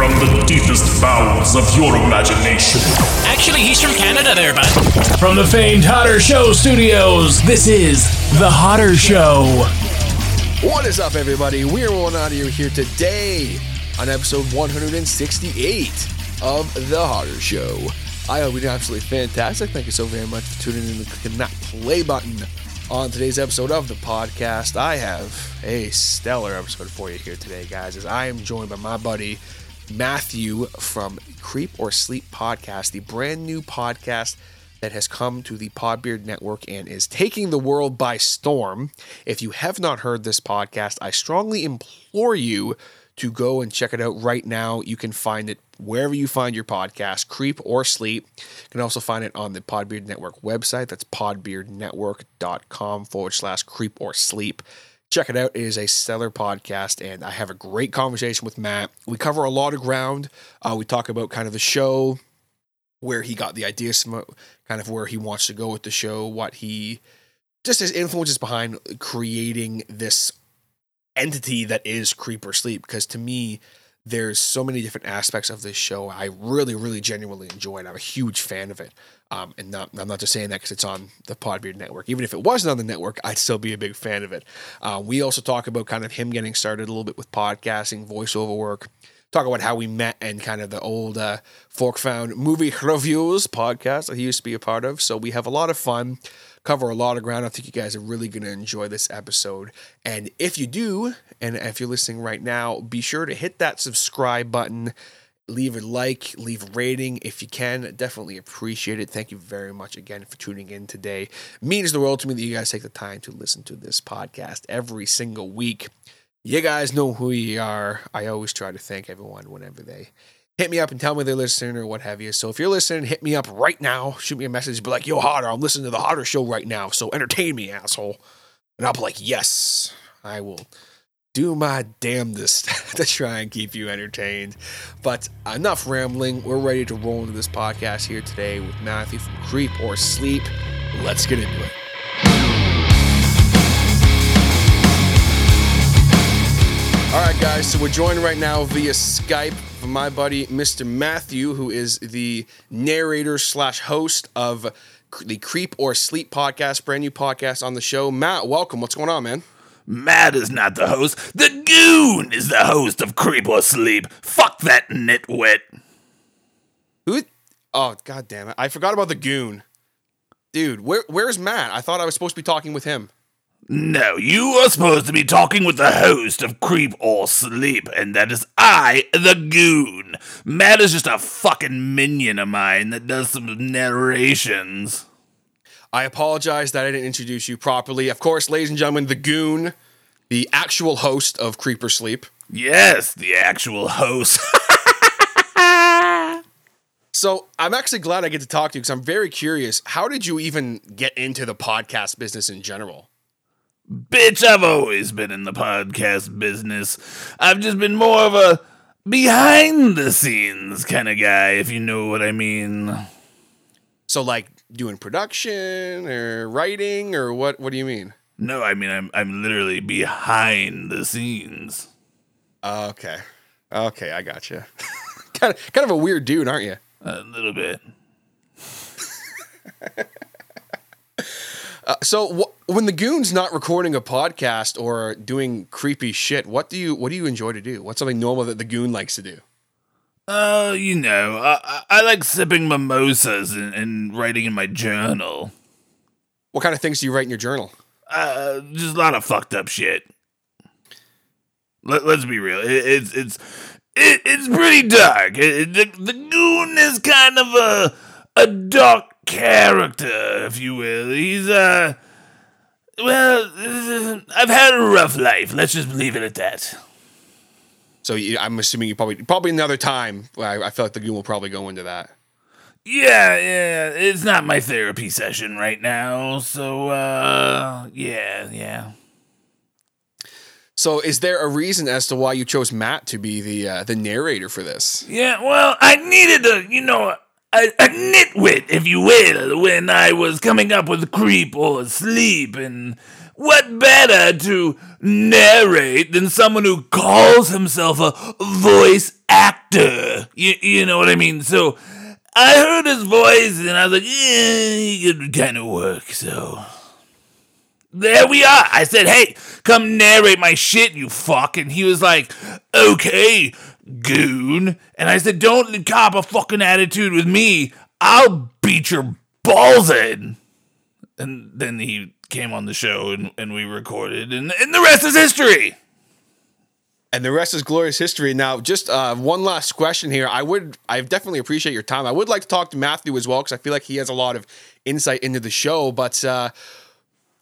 From the deepest bowels of your imagination. Actually, he's from Canada there, bud. From the famed Hodder Show studios, this is The Hodder Show. What is up, everybody? We are rolling out of here here today on episode 168 of The Hodder Show. I hope you did absolutely fantastic. Thank you so very much for tuning in and clicking that play button on today's episode of the podcast. I have a stellar episode for you here today, guys, as I am joined by my buddy Matthew from Creep or Sleep Podcast, the brand new podcast that has come to the Podbeard Network and is taking the world by storm. If you have not heard this podcast, I strongly implore you to go and check it out right now. You can find it wherever you find your podcast, Creep or Sleep. You can also find it on the Podbeard Network website. That's podbeardnetwork.com forward slash creep or sleep. Check it out. It is a stellar podcast, and I have a great conversation with Matt. We cover a lot of ground. Uh, we talk about kind of the show, where he got the ideas from, kind of where he wants to go with the show, what he just his influences behind creating this entity that is Creep or Sleep. Because to me, there's so many different aspects of this show I really, really genuinely enjoy, and I'm a huge fan of it. Um, and not, I'm not just saying that because it's on the Podbeard network. Even if it wasn't on the network, I'd still be a big fan of it. Uh, we also talk about kind of him getting started a little bit with podcasting, voiceover work. Talk about how we met and kind of the old uh, Fork Found movie reviews podcast that he used to be a part of. So we have a lot of fun, cover a lot of ground. I think you guys are really going to enjoy this episode. And if you do, and if you're listening right now, be sure to hit that subscribe button leave a like, leave a rating if you can. Definitely appreciate it. Thank you very much again for tuning in today. It means the world to me that you guys take the time to listen to this podcast every single week. You guys know who you are. I always try to thank everyone whenever they hit me up and tell me they're listening or what have you. So if you're listening, hit me up right now. Shoot me a message. Be like, yo, Hodder, I'm listening to the Hodder show right now. So entertain me, asshole. And I'll be like, yes, I will do my damnedest to try and keep you entertained. But enough rambling. We're ready to roll into this podcast here today with Matthew from Creep or Sleep. Let's get into it. All right, guys. So we're joined right now via Skype from my buddy Mr. Matthew, who is the narrator slash host of the Creep or Sleep podcast, brand new podcast on the show. Matt, welcome. What's going on, man? Matt is not the host. The Goon is the host of Creep or Sleep. Fuck that nitwit. Who? Oh, god damn it! I forgot about the Goon. Dude, where where's Matt? I thought I was supposed to be talking with him. No, you are supposed to be talking with the host of Creep or Sleep, and that is I, the Goon. Matt is just a fucking minion of mine that does some narrations. I apologize that I didn't introduce you properly. Of course, ladies and gentlemen, the Goon, the actual host of Creep or Sleep. Yes, the actual host. So I'm actually glad I get to talk to you because I'm very curious. How did you even get into the podcast business in general? Bitch, I've always been in the podcast business. I've just been more of a behind the scenes kind of guy, if you know what I mean. So, like doing production or writing or what? What do you mean? No, I mean I'm I'm literally behind the scenes. Okay, okay, I got you. kind of, kind of a weird dude, aren't you? A little bit. Uh, so wh- when the goon's not recording a podcast or doing creepy shit, what do you what do you enjoy to do? What's something normal that the goon likes to do? Uh, you know, I, I, like sipping mimosas and, and writing in my journal. What kind of things do you write in your journal? Uh, just a lot of fucked up shit. Let, let's be real. It, it's it's it, it's pretty dark. It, the, the goon is kind of a a dark character, if you will. He's uh, well, I've had a rough life. Let's just leave it at that. So I'm assuming you probably probably another time. I, I feel like the goon will probably go into that. Yeah, yeah, it's not my therapy session right now, so uh, yeah, yeah. So is there a reason as to why you chose Matt to be the uh, the narrator for this? Yeah, well, I needed a, you know, a, a nitwit, if you will, when I was coming up with creep or sleep, and what better to narrate than someone who calls himself a voice actor? You, you know what I mean? So I heard his voice and I was like, yeah, he could kind of work. So there we are. I said, hey, come narrate my shit, you fuck. And he was like, okay, goon. And I said, don't cop a fucking attitude with me. I'll beat your balls in. And then he came on the show and, and we recorded, and, and the rest is history. And the rest is glorious history. Now, just uh, one last question here. I would, I definitely appreciate your time. I would like to talk to Matthew as well because I feel like he has a lot of insight into the show. But uh,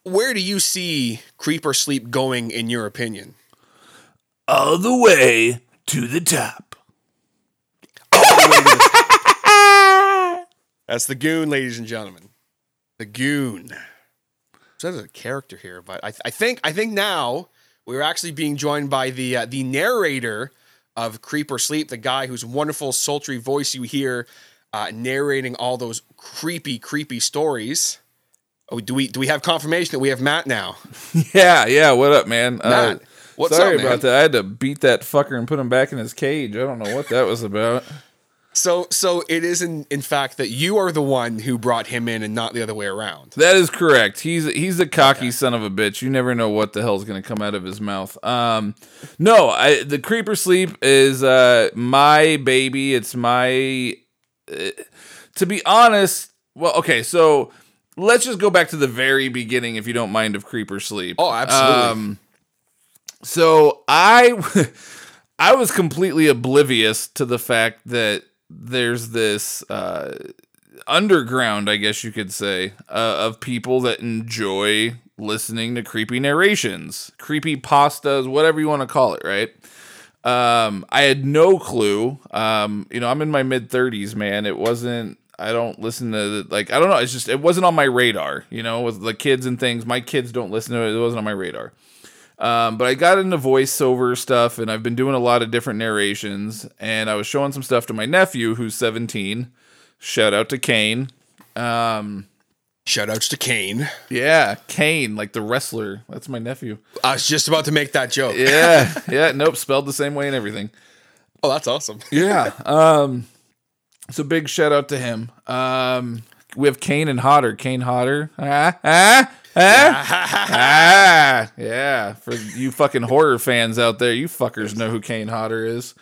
where do you see Creep or Sleep going, in your opinion? All the way to the top. That's the Goon, ladies and gentlemen. The Goon. There's a character here, but I, I think I think now we're actually being joined by the uh, the narrator of Creep or Sleep, the guy whose wonderful sultry voice you hear uh, narrating all those creepy, creepy stories. Oh, do we do we have confirmation that we have Matt now? Yeah, yeah. What up, man? Matt, uh, what's sorry up, man? about that. I had to beat that fucker and put him back in his cage. I don't know what that was about. So so it is in in fact that you are the one who brought him in and not the other way around. That is correct. He's he's a cocky son of a bitch. You never know what the hell's going to come out of his mouth. Um, no, I the creep or sleep is uh my baby. It's my. Uh, to be honest, well, okay, so let's just go back to the very beginning, if you don't mind, of creep or sleep. Oh, absolutely. Um, so I I was completely oblivious to the fact that there's this uh, underground, I guess you could say, uh, of people that enjoy listening to creepy narrations, creepy pastas, whatever you want to call it, right? Um, I had no clue. Um, you know, I'm in my mid 30s, man. It wasn't. I don't listen to like I don't know. It's just it wasn't on my radar. You know, with the kids and things. My kids don't listen to it. It wasn't on my radar. Um, but I got into voiceover stuff, and I've been doing a lot of different narrations. And I was showing some stuff to my nephew, who's 17. Shout out to Kane. Um, Shoutouts to Kane. yeah, Kane, like the wrestler. That's my nephew. I was just about to make that joke. Yeah, yeah. Nope, spelled the same way and everything. Oh, that's awesome. Yeah. Um, so big shout out to him. Um, we have Kane and Hodder. Kane Hodder. Ah, ah, ah, ah. Yeah. For you fucking horror fans out there, you fuckers know who Kane Hodder is.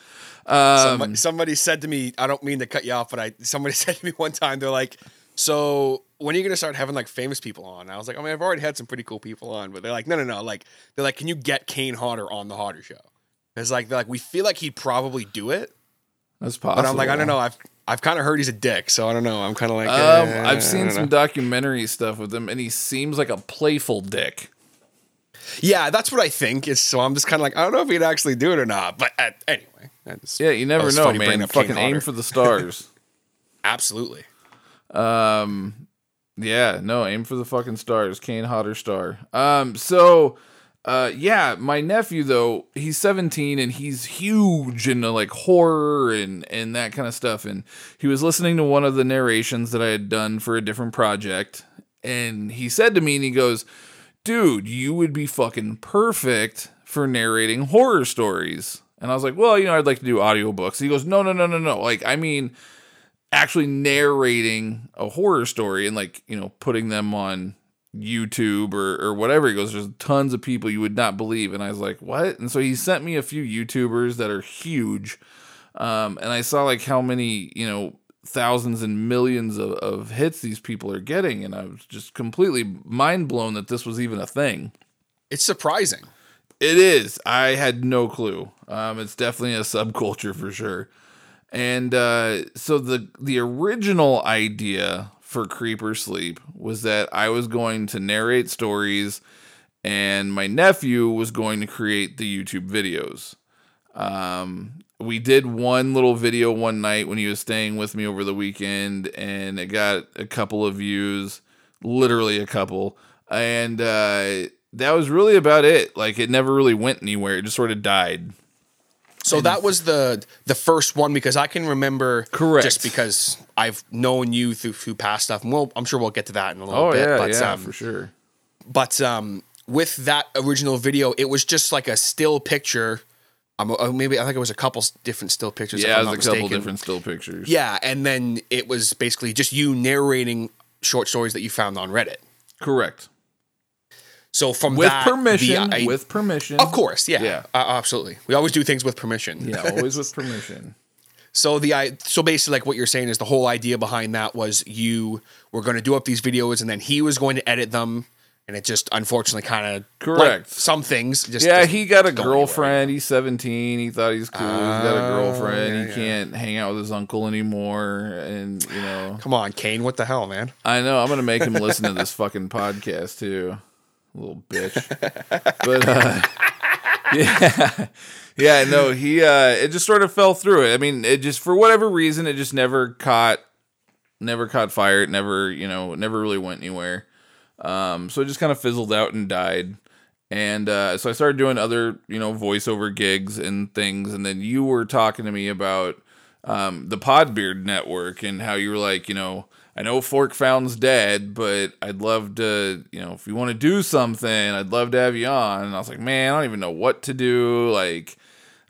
Um, somebody, somebody said to me, I don't mean to cut you off, but I somebody said to me one time, they're like, "So when are you gonna start having like famous people on?" And I was like, "I mean, I've already had some pretty cool people on," but they're like, "No, no, no!" Like they're like, "Can you get Kane Hodder on the Hodder show?" It's like they're like, we feel like he'd probably do it, that's possible. but I'm like, I don't know. I've I've kind of heard he's a dick, so I don't know. I'm kind of like, Um, eh, I've seen some know. documentary stuff with him, and he seems like a playful dick. Yeah, that's what I think. Is so I'm just kind of like, I don't know if he'd actually do it or not. But uh, anyway, Yeah, you never know, man. Fucking aim for the stars. absolutely. Um, yeah, no, aim for the fucking stars. Kane Hodder star. Um, so, uh, yeah, my nephew though, he's 17 and he's huge into like horror and and that kind of stuff. And he was listening to one of the narrations that I had done for a different project, and he said to me, and he goes, "Dude, you would be fucking perfect for narrating horror stories." And I was like, "Well, you know, I'd like to do audiobooks." He goes, "No, no, no, no, no. Like, I mean." actually narrating a horror story and like you know putting them on YouTube or or whatever. He goes, there's tons of people you would not believe, and I was like, what? And so he sent me a few YouTubers that are huge, um, and I saw like how many you know thousands and millions of, of hits these people are getting, and I was just completely mind blown that this was even a thing. It's surprising. It is. I had no clue. Um, it's definitely a subculture for sure. And uh, so the the original idea for Creep or Sleep was that I was going to narrate stories, and my nephew was going to create the YouTube videos. Um, we did one little video one night when he was staying with me over the weekend, and it got a couple of views, literally a couple, and uh, that was really about it. Like it never really went anywhere; it just sort of died. So that was the the first one because I can remember Correct. just because I've known you through through past stuff. And we'll, I'm sure we'll get to that in a little Oh bit. yeah, but yeah, um, for sure. but um, with that original video, it was just like a still picture uh, maybe I think it was a couple different still pictures. Yeah, I'm there's a not couple mistaken. different still pictures. Yeah, and then it was basically just you narrating short stories that you found on Reddit. correct. So from With that, the permission. i- with permission. of course, yeah, Yeah. uh, absolutely. We always do things with permission. Yeah, always with permission. So the I so basically like what you're saying is the whole idea behind that was you were going to do up these videos and then he was going to edit them and it just unfortunately kind of Correct. some things just Yeah, just he got a don't anywhere. girlfriend. He's 17. He thought he's cool. he's got a Oh, girlfriend. yeah, he yeah. can't hang out with his uncle anymore. And, you know, Come on, Kane, what the hell, man? I know. I'm going to make him listen to this fucking podcast, too. Little bitch. But, uh, yeah. Yeah, no, he, uh, it just sort of fell through it. I mean, it just, for whatever reason, it just never caught, never caught fire. It never, you know, never really went anywhere. Um, so it just kind of fizzled out and died. And uh, so I started doing other, you know, voiceover gigs and things. And then you were talking to me about um, the Podbeard network and how you were like, you know, I know Fork Found's dead, but I'd love to, you know, if you want to do something, I'd love to have you on. And I was like, man, I don't even know what to do. Like,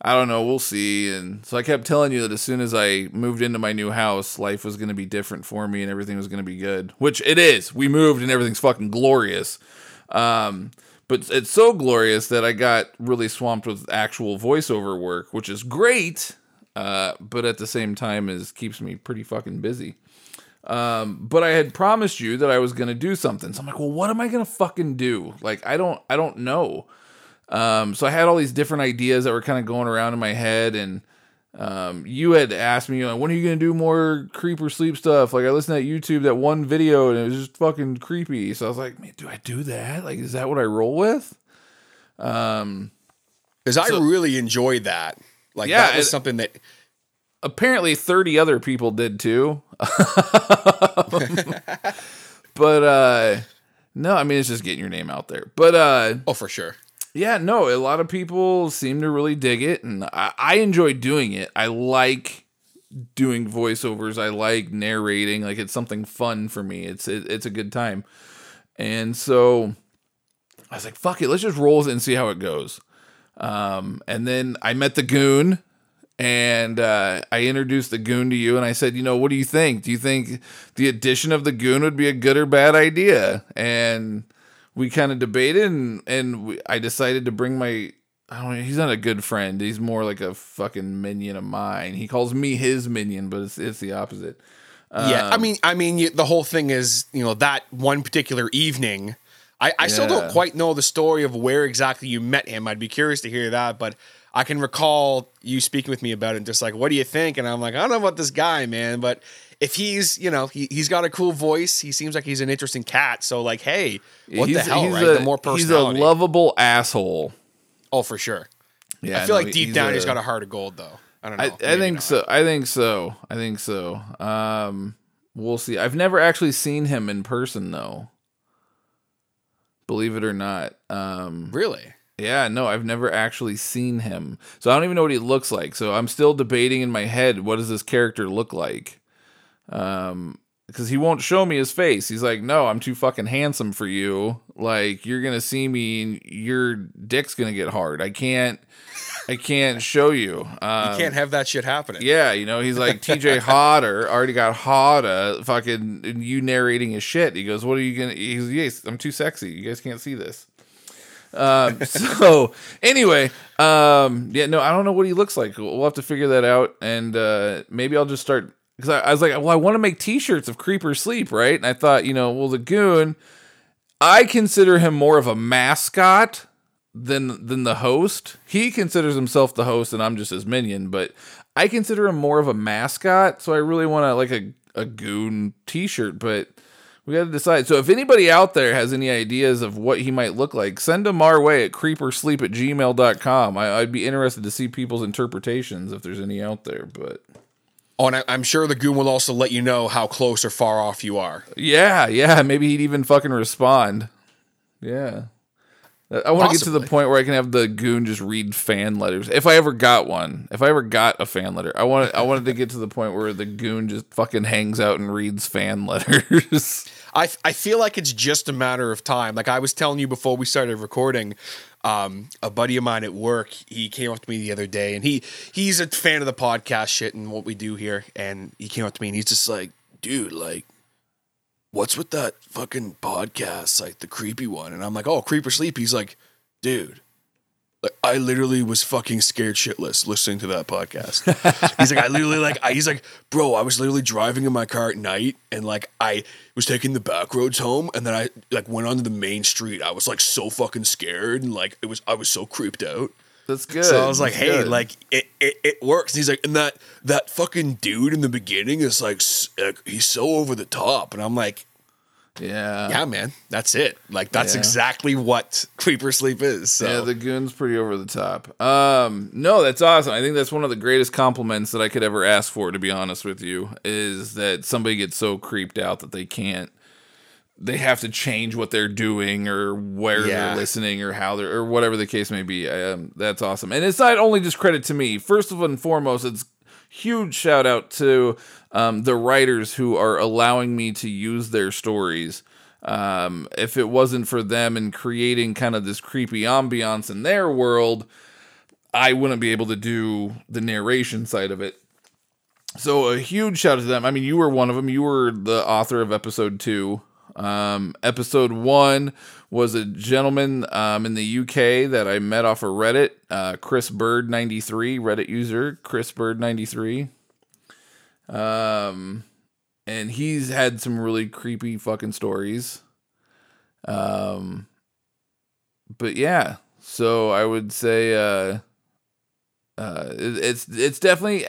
I don't know, we'll see. And so I kept telling you that as soon as I moved into my new house, life was going to be different for me and everything was going to be good, which it is. We moved and everything's fucking glorious. Um, but it's so glorious that I got really swamped with actual voiceover work, which is great, uh, but at the same time is keeps me pretty fucking busy. Um, but I had promised you that I was gonna do something. So I'm like, well, what am I gonna fucking do? Like, I don't, I don't know. Um, so I had all these different ideas that were kind of going around in my head, and um, you had asked me, like, when are you gonna do more creep or sleep stuff? Like, I listened to YouTube that one video, and it was just fucking creepy. So I was like, man, do I do that? Like, is that what I roll with? Um, Because I really enjoyed that. Like Yeah, that was it- something that apparently 30 other people did too. but uh no, I mean it's just getting your name out there. But uh oh for sure. yeah, no, a lot of people seem to really dig it and I, I enjoy doing it. I like doing voiceovers. I like narrating. Like it's something fun for me. It's it, it's a good time. And so I was like, fuck it, let's just roll with it and see how it goes. Um, and then I met the goon and uh, I introduced the goon to you and I said, you know, what do you think? Do you think the addition of the goon would be a good or bad idea? And we kind of debated and, and we, I decided to bring my I don't know, he's not a good friend. He's more like a fucking minion of mine. He calls me his minion, but it's it's the opposite. yeah, Um, I mean, I mean, the whole thing is, you know, that one particular evening. I, I still don't quite know the story of where exactly you met him. I'd be curious to hear that, but I can recall you speaking with me about it, and just like, what do you think? And I'm like, I don't know about this guy, man, but if he's, you know, he, he's got a cool voice. He seems like he's an interesting cat. So like, hey, what the hell, he's right? A, the more personality. he's a lovable asshole. oh, for sure. Yeah, I feel no, like deep he's down a- he's got a heart of gold, though. I don't know. I, I think not. so. I think so. I think so. Um, we'll see. I've never actually seen him in person though. Believe it or not. Um, Really? Yeah, no, I've never actually seen him. So I don't even know what he looks like. So I'm still debating in my head what does this character look like? Um, because he won't show me his face. He's like, "No, I'm too fucking handsome for you. Like, you're gonna see me, and your dick's gonna get hard. I can't, I can't show you. Um, You can't have that shit happening. yeah, you know, he's like TJ Hodder already got Hodder fucking you narrating his shit. He goes, What are you gonna he's yes, I'm too sexy. You guys can't see this. Um so anyway, um yeah, no, I don't know what he looks like. We'll have to figure that out and uh maybe I'll just start because I, I was like, well, I want to make t-shirts of Creep or Sleep, right? And I thought, you know, well the goon, I consider him more of a mascot than than the host. He considers himself the host, and I'm just his minion. But I consider him more of a mascot. So I really want to like a a goon T-shirt, but we got to decide. So if anybody out there has any ideas of what he might look like, send them our way at creepersleep at gmail.com. I, I'd be interested to see people's interpretations if there's any out there. But Oh, and I, I'm sure the goon will also let you know how close or far off you are. yeah, yeah, maybe he'd even fucking respond. Yeah. I want to get to the point where I can have the goon just read fan letters. If I ever got one, if I ever got a fan letter, I want I wanted to get to the point where the goon just fucking hangs out and reads fan letters. I, I feel like it's just a matter of time. Like I was telling you before we started recording, um, a buddy of mine at work, he came up to me the other day and he he's a fan of the podcast shit and what we do here. And he came up to me and he's just like, dude, like, what's with that fucking podcast, like the creepy one? And I'm like, oh, Creep or Sleep. He's like, dude, like, I literally was fucking scared shitless listening to that podcast. he's like, I literally like, I, he's like, bro, I was literally driving in my car at night and like I was taking the back roads home and then I like went onto the main street. I was like so fucking scared and like it was, I was so creeped out. That's good. So I was like, That's hey, good. like it, it, it works. And he's like, and that that fucking dude in the beginning is like, like, he's so over the top. And I'm like, yeah, yeah, man, that's it. Like that's Yeah. exactly what Creep or Sleep is. So Yeah, the goon's pretty over the top. Um, no, that's awesome. I think that's one of the greatest compliments that I could ever ask for. To be honest with you, is that somebody gets so creeped out that they can't, they have to change what they're doing or where Yeah. they're listening or how they're or whatever the case may be. Um, that's awesome, and it's not only just credit to me. First of and foremost, it's huge shout out to um, the writers who are allowing me to use their stories. Um, if it wasn't for them and creating kind of this creepy ambiance in their world, I wouldn't be able to do the narration side of it. So a huge shout out to them. I mean, you were one of them. You were the author of episode two. Um, episode one was a gentleman um, in the UK that I met off of Reddit, uh, Chris Bird ninety three, Reddit user Chris Bird ninety three. Um, and he's had some really creepy fucking stories. Um, but yeah, so I would say, uh, uh, it- it's it's definitely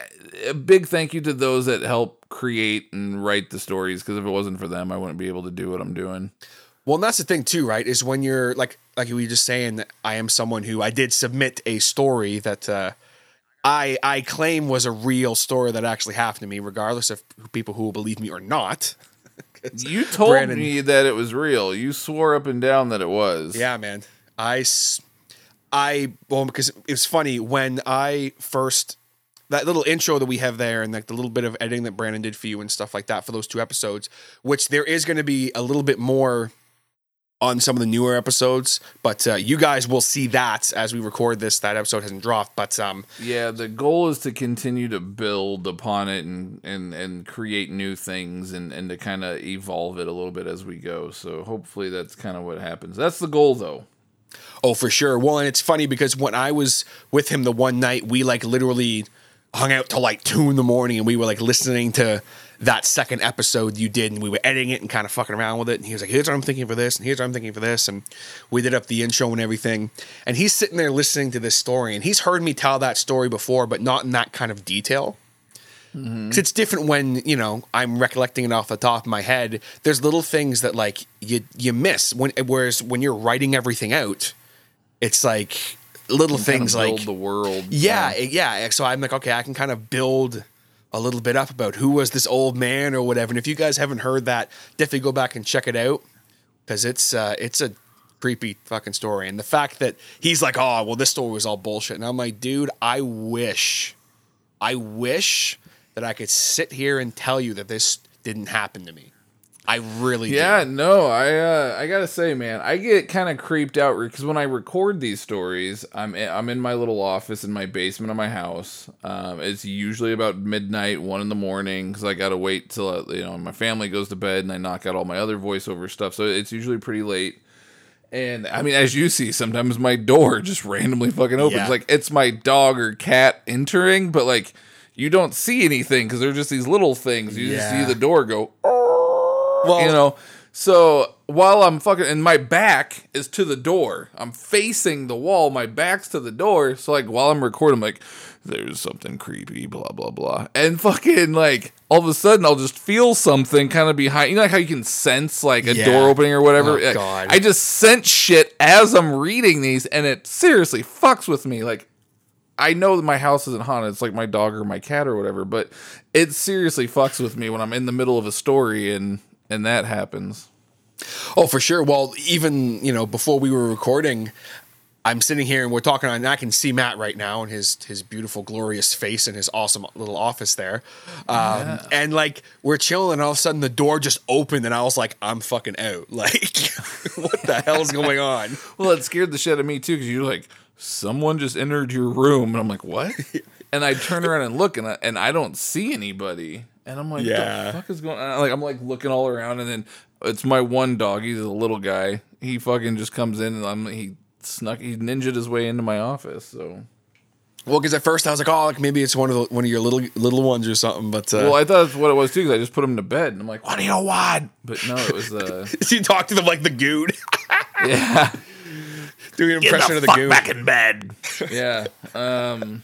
a big thank you to those that help create and write the stories because if it wasn't for them, I wouldn't be able to do what I'm doing. Well, and that's the thing too, right? Is when you're like like we were just saying that I am someone who I did submit a story that uh, I I claim was a real story that actually happened to me, regardless of people who will believe me or not. You told Brandon- me that it was real. You swore up and down that it was. Yeah, man. I s- I well because it was funny when I first that little intro that we have there and like the little bit of editing that Brandon did for you and stuff like that for those two episodes, which there is going to be a little bit more on some of the newer episodes, but uh, you guys will see that as we record this. That episode hasn't dropped, but um, Yeah, the goal is to continue to build upon it and and and create new things and and to kind of evolve it a little bit as we go. So hopefully that's kind of what happens. That's the goal though. Oh, for sure. Well, and it's funny because when I was with him the one night, we like literally hung out till like two in the morning and we were like listening to that second episode you did and we were editing it and kind of fucking around with it. And he was like, here's what I'm thinking for this and here's what I'm thinking for this. And we did up the intro and everything. And he's sitting there listening to this story and he's heard me tell that story before, but not in that kind of detail. Mm-hmm. Because it's different when you know I'm recollecting it off the top of my head. There's little things that like you you miss when whereas when you're writing everything out, it's like little things build like the world. yeah, yeah. So I'm like, okay, I can kind of build a little bit up about who was this old man or whatever. And if you guys haven't heard that, definitely go back and check it out because it's uh, it's a creepy fucking story. And the fact that he's like, oh, well, this story was all bullshit, and I'm like, dude, I wish, I wish that I could sit here and tell you that this didn't happen to me. I really Yeah, do. no, I uh, I gotta say, man, I get kind of creeped out because when I record these stories, I'm in, I'm in my little office in my basement of my house. Um, it's usually about midnight, one in the morning, because I gotta wait till uh, you know my family goes to bed and I knock out all my other voiceover stuff. So it's usually pretty late. And I mean, as you see, sometimes my door just randomly fucking opens. Yeah. Like it's my dog or cat entering, but like you don't see anything because they're just these little things. You just see the door go Well, you know? So while i'm fucking and my back is to the door. I'm facing the wall. My back's to the door. So like while i'm recording I'm like there's something creepy blah blah blah. And fucking like all of a sudden i'll just feel something kind of behind you know like how you can sense like a Yeah. door opening or whatever? Oh, Like, God. i just sense shit as i'm reading these and it seriously fucks with me. Like I know that my house isn't haunted. It's like my dog or my cat or whatever, but it seriously fucks with me when I'm in the middle of a story and and that happens. Oh, for sure. Well, even you know before we were recording, I'm sitting here and we're talking, and I can see Matt right now and his his beautiful, glorious face and his awesome little office there. Um, And like we're chilling, and all of a sudden the door just opened, and I was like, I'm fucking out. Like, what the hell's going on? Well, it scared the shit out of me too because you're like, someone just entered your room, and I'm like, what? and I turn around and look, and I, and I don't see anybody, and I'm like, Yeah. the fuck is going on? Like I'm like looking all around, and then it's my one dog. He's a little guy. He fucking just comes in, and I'm he snuck he ninjaed his way into my office. So Well, because at first I was like, oh, like maybe it's one of the, one of your little little ones or something. But uh, well, I thought that's what it was too because I just put him to bed, and I'm like, what do you want? But no, it was uh you talk to them like the goon, yeah doing an impression the of the fuck goon. back in bed. yeah um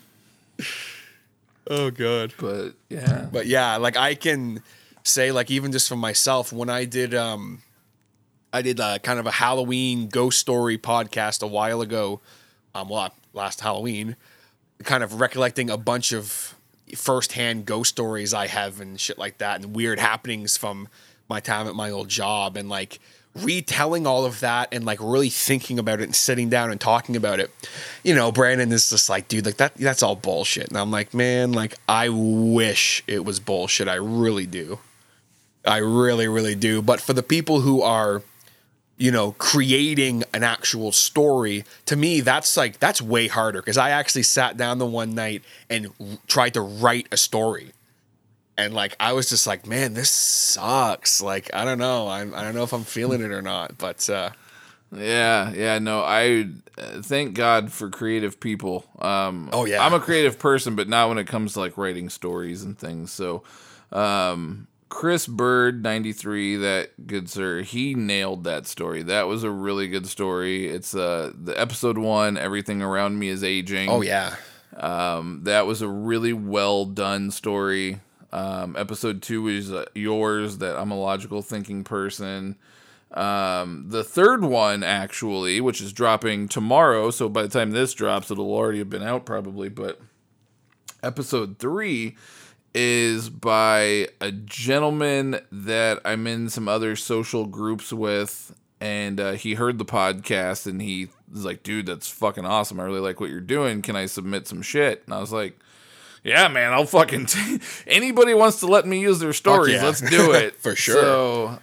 Oh god. but yeah But yeah, like I can say, like even just for myself, when I did, um, I did uh, kind of a Halloween ghost story podcast a while ago. Um, well, last Halloween, kind of recollecting a bunch of firsthand ghost stories I have and shit like that, and weird happenings from my time at my old job, and like retelling all of that and like really thinking about it and sitting down and talking about it. You know, Brandon is just like, dude, like that that's all bullshit. And I'm like, man, like I wish it was bullshit. I really do. I really, really do. But for the people who are, you know, creating an actual story, to me, that's like, that's way harder because I actually sat down the one night and tried to write a story. And like, I was just like, man, this sucks. Like, I don't know. I'm, I don't know if I'm feeling it or not. But uh, Yeah, yeah, no, I uh, thank God for creative people. Um, Oh, yeah. I'm a creative person, but not when it comes to like writing stories and things. So, um, Chris Bird, 93, that good sir, he nailed that story. That was a really good story. It's uh, the episode one, Everything Around Me is Aging. oh, yeah. Um, that was a really well done story. Um, episode two is uh, yours. That I'm a logical thinking person. Um, the third one actually, which is dropping tomorrow, so by the time this drops, it'll already have been out probably. But episode three is by a gentleman that I'm in some other social groups with, and uh, he heard the podcast and he was like, "Dude, that's fucking awesome! I really like what you're doing. Can I submit some shit?" And I was like. Yeah, man, I'll fucking. T- Anybody wants to let me use their stories? yeah. Let's do it For sure.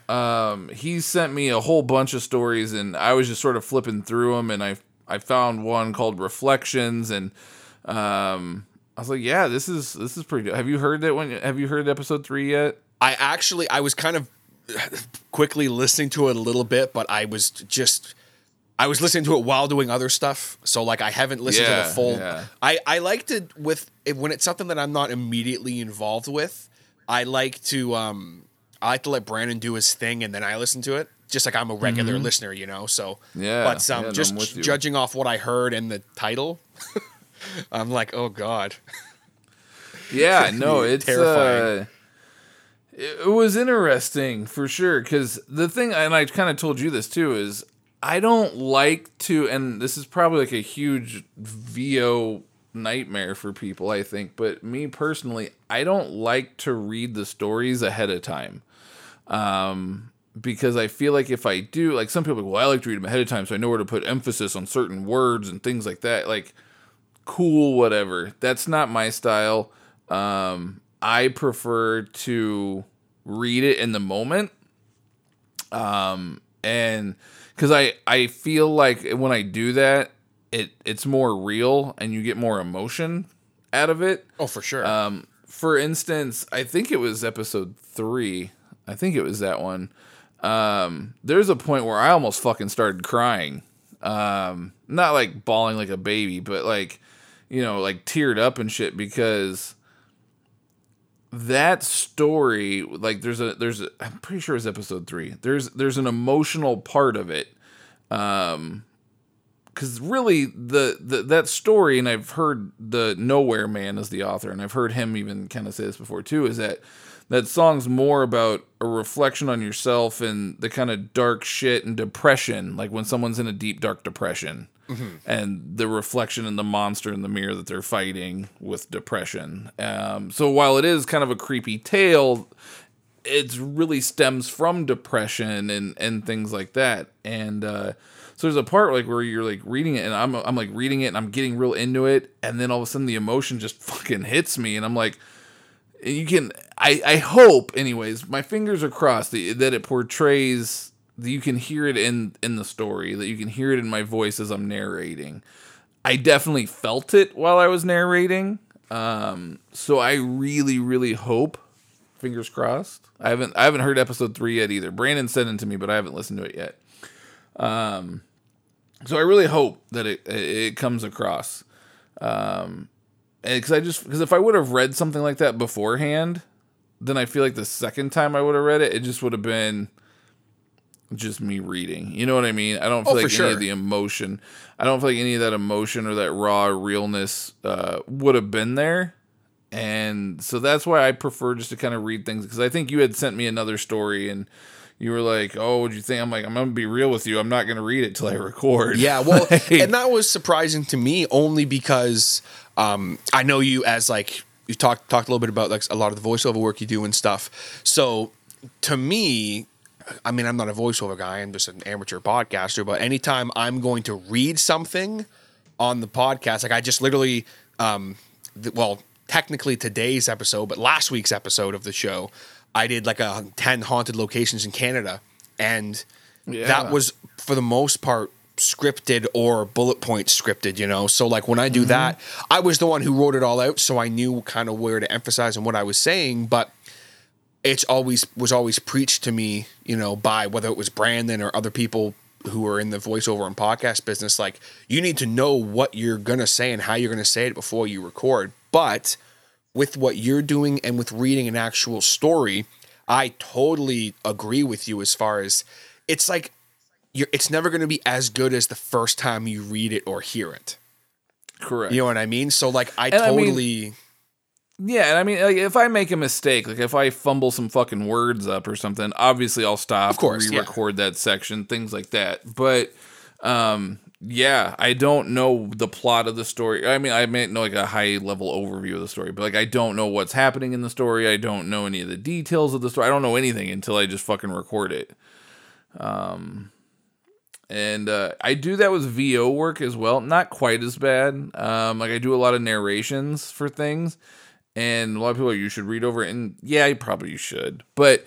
So, um, he sent me a whole bunch of stories, and I was just sort of flipping through them, and I I found one called Reflections, and um, I was like, yeah, this is this is pretty good. Have you heard that one? Have you heard episode three yet? I actually I was kind of quickly listening to it a little bit, but I was just I was listening to it while doing other stuff. So like I haven't listened to the full. yeah. I I liked it with it, when it's something that I'm not immediately involved with. I like to um I like to let Brandon do his thing and then I listen to it. Just like I'm a regular listener, you know. So Mm-hmm. Yeah, but um, yeah, just I'm judging off what I heard and the title, I'm like, oh god. Yeah, no, it's Terrifying. Uh, it, it was interesting for sure because the thing, and I kind of told you this too, is I don't like to, and this is probably like a huge VO nightmare for people, I think, but me personally, I don't like to read the stories ahead of time. Um, because I feel like if I do, like some people, like, well, I like to read them ahead of time, so I know where to put emphasis on certain words and things like that. Like, cool, whatever. That's not my style. Um, I prefer to read it in the moment. Um, and because I I feel like when I do that, it it's more real and you get more emotion out of it. Oh, for sure. Um, for instance, I think it was episode three. I think it was that one. Um, there's a point where I almost fucking started crying. Um, not like bawling like a baby, but like, you know, like teared up and shit because that story, like, there's a, there's a, I'm pretty sure it's episode three. There's, there's an emotional part of it. Um, because really the, the that story and i've heard the nowhere man as the author and i've heard him even kind of say this before too is that that song's more about a reflection on yourself and the kind of dark shit and depression like when someone's in a deep dark depression and the reflection and the monster in the mirror that they're fighting with depression. Um, so while it is kind of a creepy tale it really stems from depression and and things like that. And uh, so there's a part like where you're like reading it, and I'm I'm like reading it, and I'm getting real into it, and then all of a sudden the emotion just fucking hits me, and I'm like, you can I I hope anyways, my fingers are crossed that, it portrays you can hear it in in the story, that you can hear it in my voice as I'm narrating. I definitely felt it while I was narrating. Um, so I really, really hope. Fingers crossed. I haven't I haven't heard episode three yet either. Brandon sent it to me, but I haven't listened to it yet. Um, so I really hope that it it comes across. Um, because I just because if I would have read something like that beforehand, then I feel like the second time I would have read it, it just would have been just me reading. You know what I mean? I don't feel Oh, like any sure. of the emotion. I don't feel like any of that emotion or that raw realness uh, would have been there. And so that's why I prefer just to kind of read things because I think you had sent me another story and you were like, "Oh, what'd you think?" I'm like, "I'm gonna be real with you. I'm not gonna read it till I record." Yeah, well, Like- and that was surprising to me only because um, I know you as like you talked talked a little bit about like a lot of the voiceover work you do and stuff. So to me, I mean, I'm not a voiceover guy. I'm just an amateur podcaster. But anytime I'm going to read something on the podcast, like I just literally, um, th- well, technically today's episode, but last week's episode of the show, I did like a ten haunted locations in Canada, and Yeah. that was for the most part scripted or bullet point scripted, you know. So like when I do that, I was the one who wrote it all out, so I knew kind of where to emphasize and what I was saying, but it's always was always preached to me, you know, by whether it was Brandon or other people who are in the voiceover and podcast business like you need to know what you're going to say and how you're going to say it before you record. But with what you're doing and with reading an actual story, I totally agree with you as far as it's like you're it's never going to be as good as the first time you read it or hear it. correct. You know what I mean? So like I And I mean- totally Yeah, and I mean, like, if I make a mistake, like if I fumble some fucking words up or something, obviously I'll stop, Of course, re-record that section, things like that. But, um, yeah, I don't know the plot of the story. I mean, I may know like a high level overview of the story, but like I don't know what's happening in the story. I don't know any of the details of the story. I don't know anything until I just fucking record it. Um, and uh, I do that with VO work as well. Not quite as bad. Um, like I do a lot of narrations for things, and a lot of people are you should read over it. And yeah, you probably should, but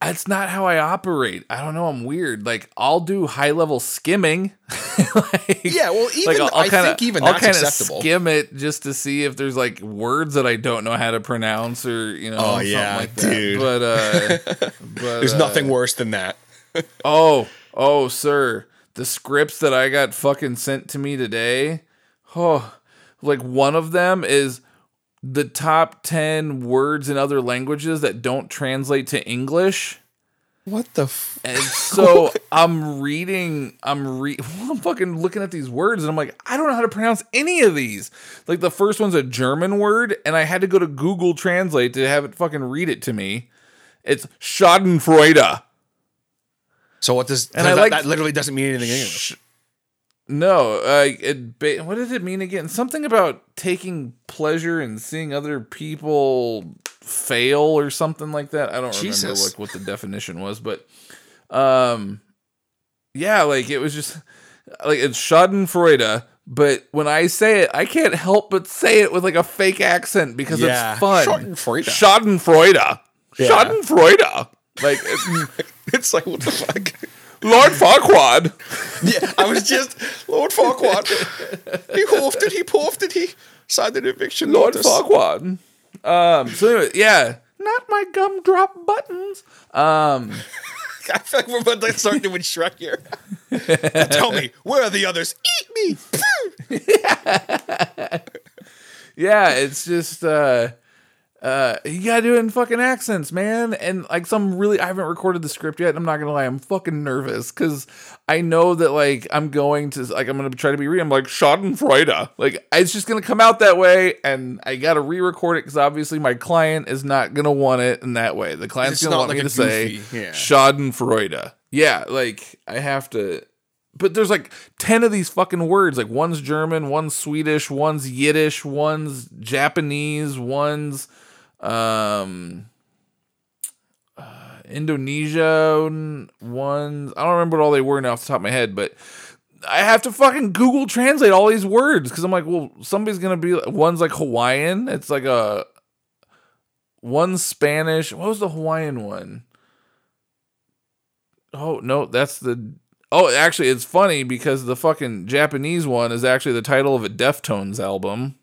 that's not how I operate. I don't know. I'm weird. Like I'll do high level skimming. like, Yeah, well, even I think even I'll that's kinda acceptable. Skim it just to see if there's like words that I don't know how to pronounce or you know. Oh, something yeah, like that. dude. But uh, but There's uh, nothing worse than that. Oh, oh, sir. The scripts that I got fucking sent to me today. Oh, like one of them is the top 10 words in other languages that don't translate to English. What the f- And so I'm reading, I'm re I'm fucking looking at these words and I'm like, I don't know how to pronounce any of these. Like the first one's a German word, and I had to go to Google Translate to have it fucking read it to me. It's Schadenfreude. So what does And so I that, like- that literally doesn't mean anything in English. No, uh, it, ba- what did it mean again? Something about taking pleasure in seeing other people fail or something like that. I don't remember Jesus. like what the definition was, but um, yeah, like it was just like it's Schadenfreude. But when I say it, I can't help but say it with like a fake accent because Yeah. it's fun. Schadenfreude. Schadenfreude. Yeah. Schadenfreude. Like it- It's like what the fuck? Lord Farquaad. yeah, I was just Lord Farquaad. he hoofed it. He poofed it. He signed an eviction Lord notice. Farquaad. Um. So anyway, yeah. Not my gumdrop buttons. Um. I feel like we're about to start doing Shrek here. Tell me, where are the others? Eat me. Yeah. yeah. It's just uh. Uh, you gotta do it in fucking accents, man. And like some really, I haven't recorded the script yet. I'm not gonna lie, I'm fucking nervous because I know that like I'm going to like I'm gonna try to be reading. I'm like Schadenfreude. Like it's just gonna come out that way, and I gotta re-record it because obviously my client is not gonna want it in that way. The client's It's gonna want like me to say goofy- yeah. Schadenfreude. Yeah, like I have to. But there's like 10 of these fucking words. Like one's German, one's Swedish, one's Yiddish, one's Japanese, one's um uh, Indonesian ones. I don't remember what all they were now off the top of my head, but I have to fucking Google translate all these words because I'm like, well, somebody's gonna be one's like Hawaiian. It's like a one Spanish. What was the Hawaiian one? Oh no, that's the. Oh, actually, it's funny because the fucking Japanese one is actually the title of a Deftones album.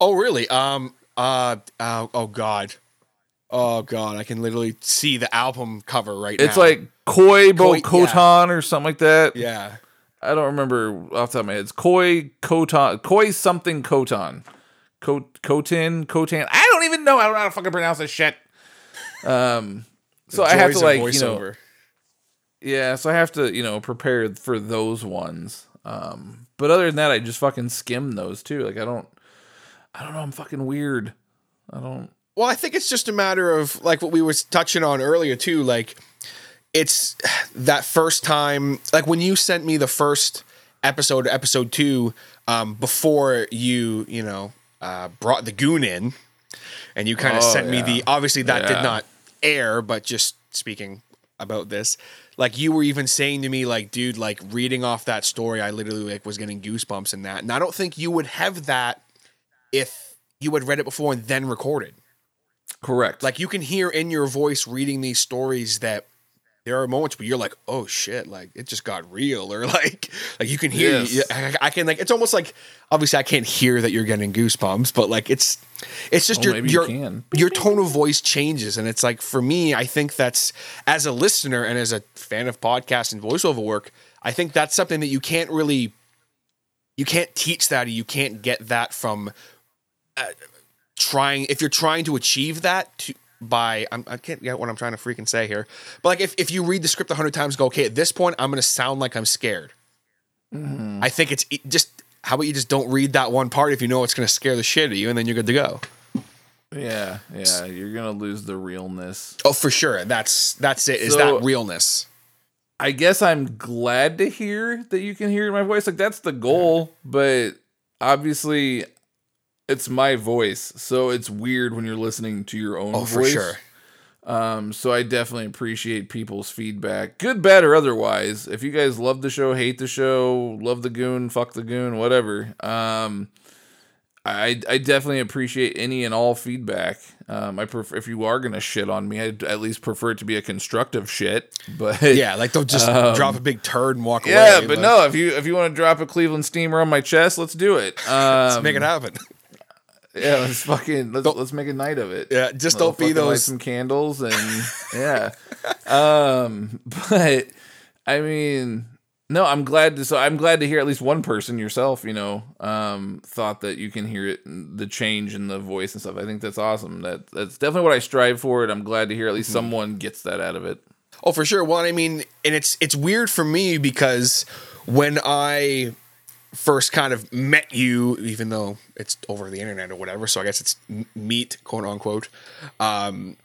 Oh, really? Um. Uh. uh oh God. Oh God. I can literally see the album cover right now. It's like Koi Bo Koi- yeah. Kotan or something like that. Yeah. I don't remember off the top of my head. It's Koi Kotan, Koi something Kotan, Ko- Kotin, Kotan. I don't even know. I don't know how to fucking pronounce this shit. Um, so I have to like you know, yeah. So I have to you know prepare for those ones. Um, but other than that, I just fucking skim those too. Like I don't, I don't know. I'm fucking weird. I don't. Well, I think it's just a matter of like what we was touching on earlier too. Like, it's that first time, like when you sent me the first episode, episode two, um, before you, you know, uh, brought the goon in, and you kind of Oh, sent me the. Obviously, that Yeah. did not air, but just speaking about this, like you were even saying to me, like, dude, like reading off that story, I literally like was getting goosebumps in that, and I don't think you would have that if you had read it before and then recorded. Correct. Like you can hear in your voice reading these stories that there are moments where you're like, "Oh shit!" Like it just got real, or like, like you can hear. Yes. I, I can like. It's almost like obviously I can't hear that you're getting goosebumps, but like it's, it's just Oh, your maybe you your your tone of voice changes, and it's like for me, I think that's as a listener and as a fan of podcasts and voiceover work, I think that's something that you can't really, you can't teach that, or you can't get that from trying if you're trying to achieve that to by I'm, I can't get what I'm trying to freaking say here, but like if, if you read the script a hundred times, go okay at this point I'm gonna sound like I'm scared. Mm-hmm. I think it's just how about you just don't read that one part if you know it's gonna scare the shit out of you, and then you're good to go. yeah, yeah. You're gonna lose the realness. Oh, for sure. That's that's it. Is So- that realness? I guess I'm glad to hear that you can hear my voice. Like that's the goal, but obviously it's my voice, so it's weird when you're listening to your own Oh, voice. for sure. Um, so I definitely appreciate people's feedback, good, bad, or otherwise. If you guys love the show, hate the show, love the goon, fuck the goon, whatever. Um, I I definitely appreciate any and all feedback. Um, I prefer if you are gonna shit on me, I'd at least prefer it to be a constructive shit. But Yeah, like don't just drop a big turd and walk Um, yeah, away. but no, if you if you want to drop a Cleveland steamer on my chest, let's do it. Um, let's make it happen. Yeah, let's fucking let's, let's make a night of it. Yeah, just don't be those. some candles and yeah. um, but I mean, no, I'm glad to. So I'm glad to hear at least one person yourself. You know, um, thought that you can hear it, the change in the voice and stuff. I think that's awesome. That that's definitely what I strive for, and I'm glad to hear at Mm-hmm. least someone gets that out of it. Oh, for sure. Well, I mean, and it's it's weird for me because when I first kind of met you, even though it's over the internet or whatever, so I guess it's meet quote unquote. Um,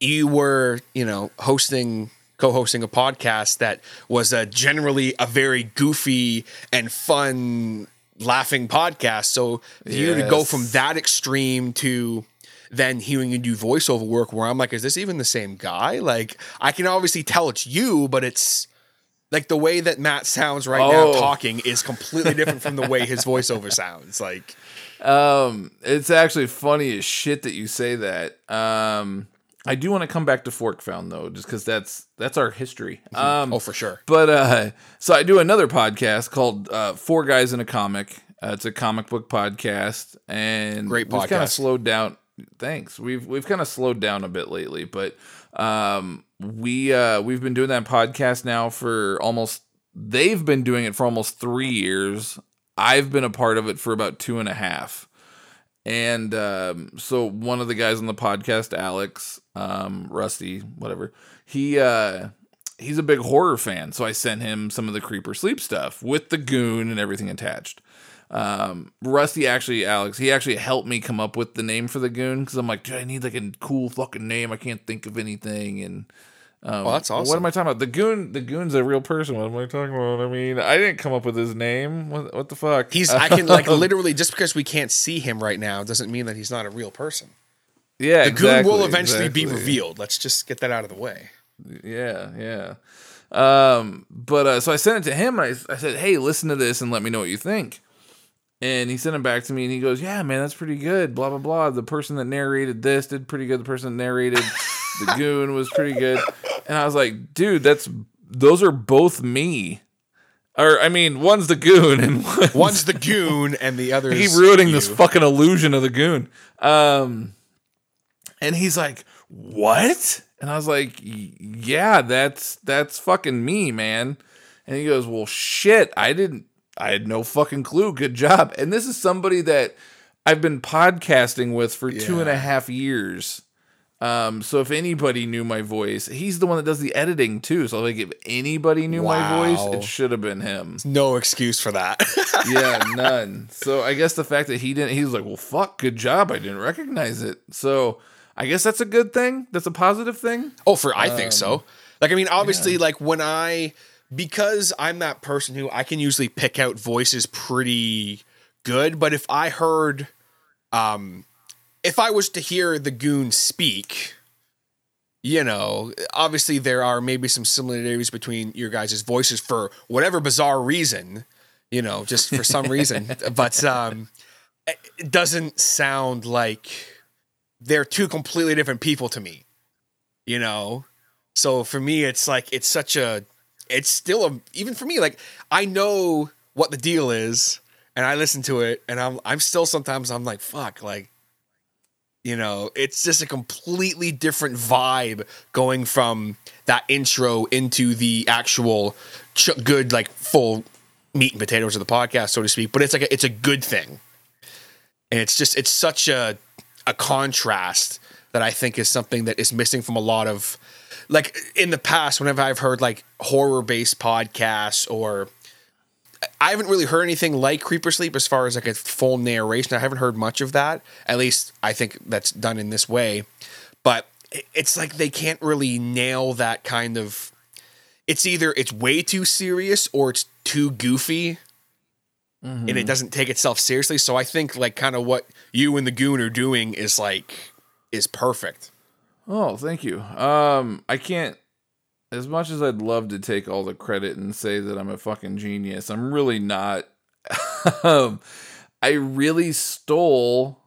you were, you know, hosting co-hosting a podcast that was a generally a very goofy and fun laughing podcast so for you to go from that extreme to then hearing you do voiceover work where I'm like, is this even the same guy? Like, I can obviously tell it's you, but it's like the way that Matt sounds right now Oh. talking is completely different from the way his voiceover sounds. Like, Um, it's actually funny as shit that you say that. Um, I do want to come back to Fork Found though, just because that's that's our history. Um, oh, for sure. But uh, so I do another podcast called uh, Four Guys in a Comic. Uh, it's a comic book podcast, and Great We've kind of slowed down. Thanks. We've we've kind of slowed down a bit lately, but um, we uh, we've been doing that podcast now for almost. They've been doing it for almost three years. I've been a part of it for about two and a half. And um, so one of the guys on the podcast, Alex, um, Rusty, whatever, he uh, he's a big horror fan. So I sent him some of the Creep or Sleep stuff with the goon and everything attached. Um, Rusty actually, Alex, he actually helped me come up with the name for the goon because I'm like, dude, I need like a cool fucking name. I can't think of anything. And um, Oh, that's What am I talking about? The goon, the goon's a real person. What am I talking about? I mean, I didn't come up with his name. What, what the fuck? He's, I can, like, literally, just because we can't see him right now doesn't mean that he's not a real person. Yeah, The goon will exactly, eventually be revealed. Let's just get that out of the way. Yeah, yeah. Um, but uh, so I sent it to him I, I said, Hey, listen to this and let me know what you think. And he sent it back to me and he goes, Yeah, man, that's pretty good. Blah, blah, blah. The person that narrated this did pretty good. The person that narrated the goon was pretty good. And I was like, Dude, that's those are both me. Or, I mean, one's the goon and one's, One's the goon and the other He's ruining you. this fucking illusion of the goon. Um, and he's like, "What?" And I was like, "Yeah, that's that's fucking me, man." And he goes, "Well, shit, I didn't. I had no fucking clue. Good job." And this is somebody that I've been podcasting with for two and a Yeah. half years. Um, so if anybody knew my voice, he's the one that does the editing too. So like, if anybody knew my voice, it should have been him No excuse for that. yeah, none. So I guess the fact that he didn't, he was like, well, fuck, good job. I didn't recognize it. So I guess that's a good thing. That's a positive thing. Oh, for I think so. Like I mean, obviously, like when I because I'm that person who I can usually pick out voices pretty good, but if I heard um if I was to hear the goon speak, you know, obviously there are maybe some similarities between your guys' voices for whatever bizarre reason, you know, just for some reason. But um it doesn't sound like they're two completely different people to me you know so for me it's like it's such a it's still a even for me like i know what the deal is and i listen to it and i'm i'm still sometimes i'm like fuck like you know it's just a completely different vibe going from that intro into the actual ch- good like full meat and potatoes of the podcast so to speak but it's like a, it's a good thing. And it's just it's such a a contrast that I think is something that is missing from a lot of like in the past whenever I've heard like horror based podcasts or I haven't really heard anything like Creep or Sleep as far as like a full narration. I haven't heard much of that. At least I think that's done in this way. But it's like they can't really nail that kind of it's either it's way too serious or it's too goofy mm-hmm. and it doesn't take itself seriously. So I think like kind of what you and the goon are doing is like is perfect. Oh, thank you. Um, I can't. As much as I'd love to take all the credit and say that I'm a fucking genius, I'm really not. um, I really stole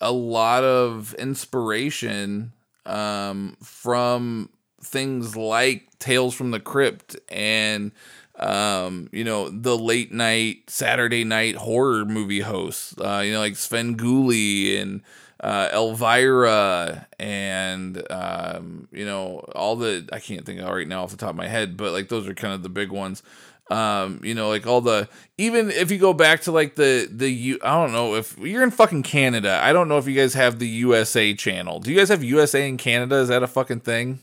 a lot of inspiration um, from things like Tales from the Crypt and um, you know, the late night Saturday night horror movie hosts, uh, you know, like Svengoolie and uh, Elvira and um, you know, all the I can't think of right now off the top of my head, but like those are kind of the big ones. Um, you know, like all the even if you go back to like the the U, I don't know if you're in fucking Canada. I don't know if you guys have the USA channel. Do you guys have USA in Canada? Is that a fucking thing?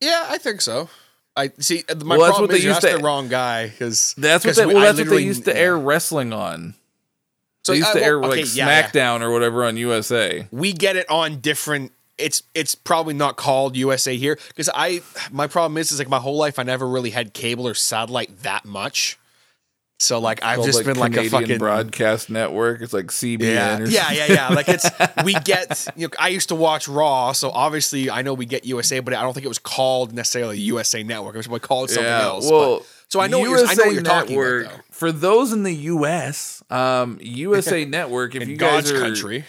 Yeah, I think so. I see. uh, My Well, that's problem is you used to- the wrong guy because That's what they, well, that's what they used to air wrestling on. So they used uh, to air like okay, yeah, yeah. SmackDown or whatever on USA. we get it on different it's it's probably not called USA here because I my problem is is like my whole life I never really had cable or satellite that much. So like I've just been like a fucking broadcast network. It's like CBN yeah, or yeah, something. yeah, yeah. Like it's we get. You know, I used to watch Raw, so obviously I know we get USA, but I don't think it was called necessarily USA Network. It was probably called something else. but- Well, so I know what you're, I know what you're talking Network, about. Though. For those in the US, um, USA Network, if In you guys God's are country,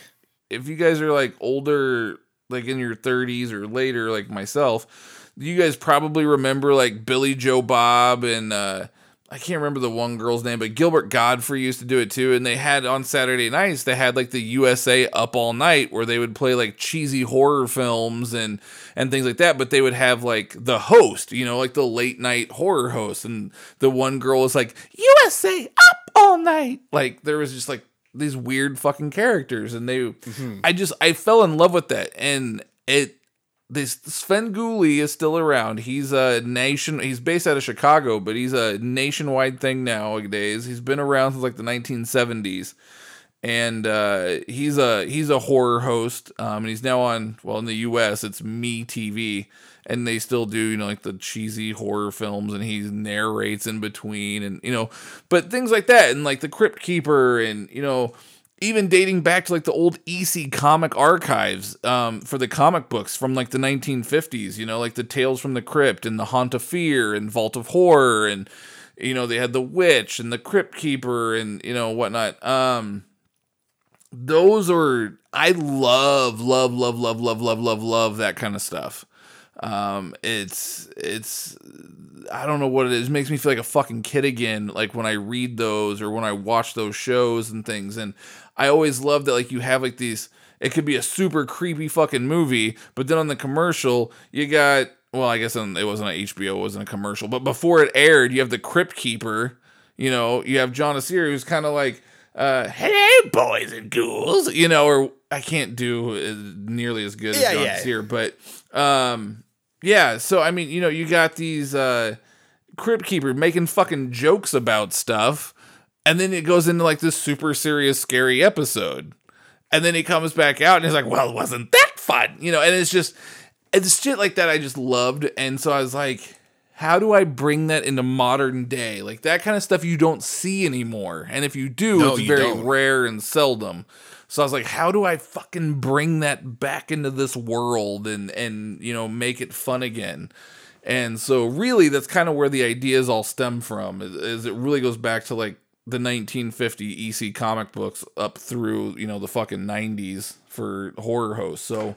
if you guys are like older, like in your 30s or later, like myself, you guys probably remember like Billy Joe Bob and uh, I can't remember the one girl's name, but Gilbert Gottfried used to do it too. And they had on Saturday nights, they had like the USA Up All Night where they would play like cheesy horror films and and things like that. But they would have like the host, you know, like the late night horror host, and the one girl was like USA Up All Night. Like there was just like these weird fucking characters and they mm-hmm. I just I fell in love with that and it this Svengoolie is still around. He's a nation he's based out of Chicago, but he's a nationwide thing nowadays. He's been around since like the 1970s. And uh, he's a he's a horror host, um, and he's now on well in the U.S. It's Me TV, and they still do you know like the cheesy horror films, and he narrates in between, and you know, but things like that, and like the Crypt Keeper, and you know, even dating back to like the old EC comic archives um, for the comic books from like the 1950s, you know, like the Tales from the Crypt and the Haunt of Fear and Vault of Horror. And, you know, they had the Witch and the Crypt Keeper and, you know, whatnot. Um, those are, I love, love, love, love, love, love, love, love that kind of stuff. Um, it's, it's, I don't know what it is. It makes me feel like a fucking kid again, like when I read those or when I watch those shows and things. And I always love that like you have like these. It could be a super creepy fucking movie, but then on the commercial you got. Well, I guess it wasn't on HBO. It wasn't a commercial, but before it aired, you have the Crypt Keeper. You know, you have John Kassir, who's kind of like, uh, "Hello, boys and ghouls," you know, or I can't do uh, nearly as good Yeah, as John yeah. Kassir, but um, yeah. So I mean, you know, you got these uh, Crypt Keeper making fucking jokes about stuff, and then it goes into like this super serious, scary episode, and then he comes back out and he's like, "Well, it wasn't that fun?" You know, and it's just it's shit like that I just loved, and so I was like. How do I bring that into modern day? Like that kind of stuff you don't see anymore. And if you do, No, it's you very don't. rare and seldom. So I was like, how do I fucking bring that back into this world and and you know make it fun again? And so really that's kind of where the ideas all stem from. Is, is it really goes back to like the 1950 EC comic books up through, you know, the fucking 90s for horror hosts. So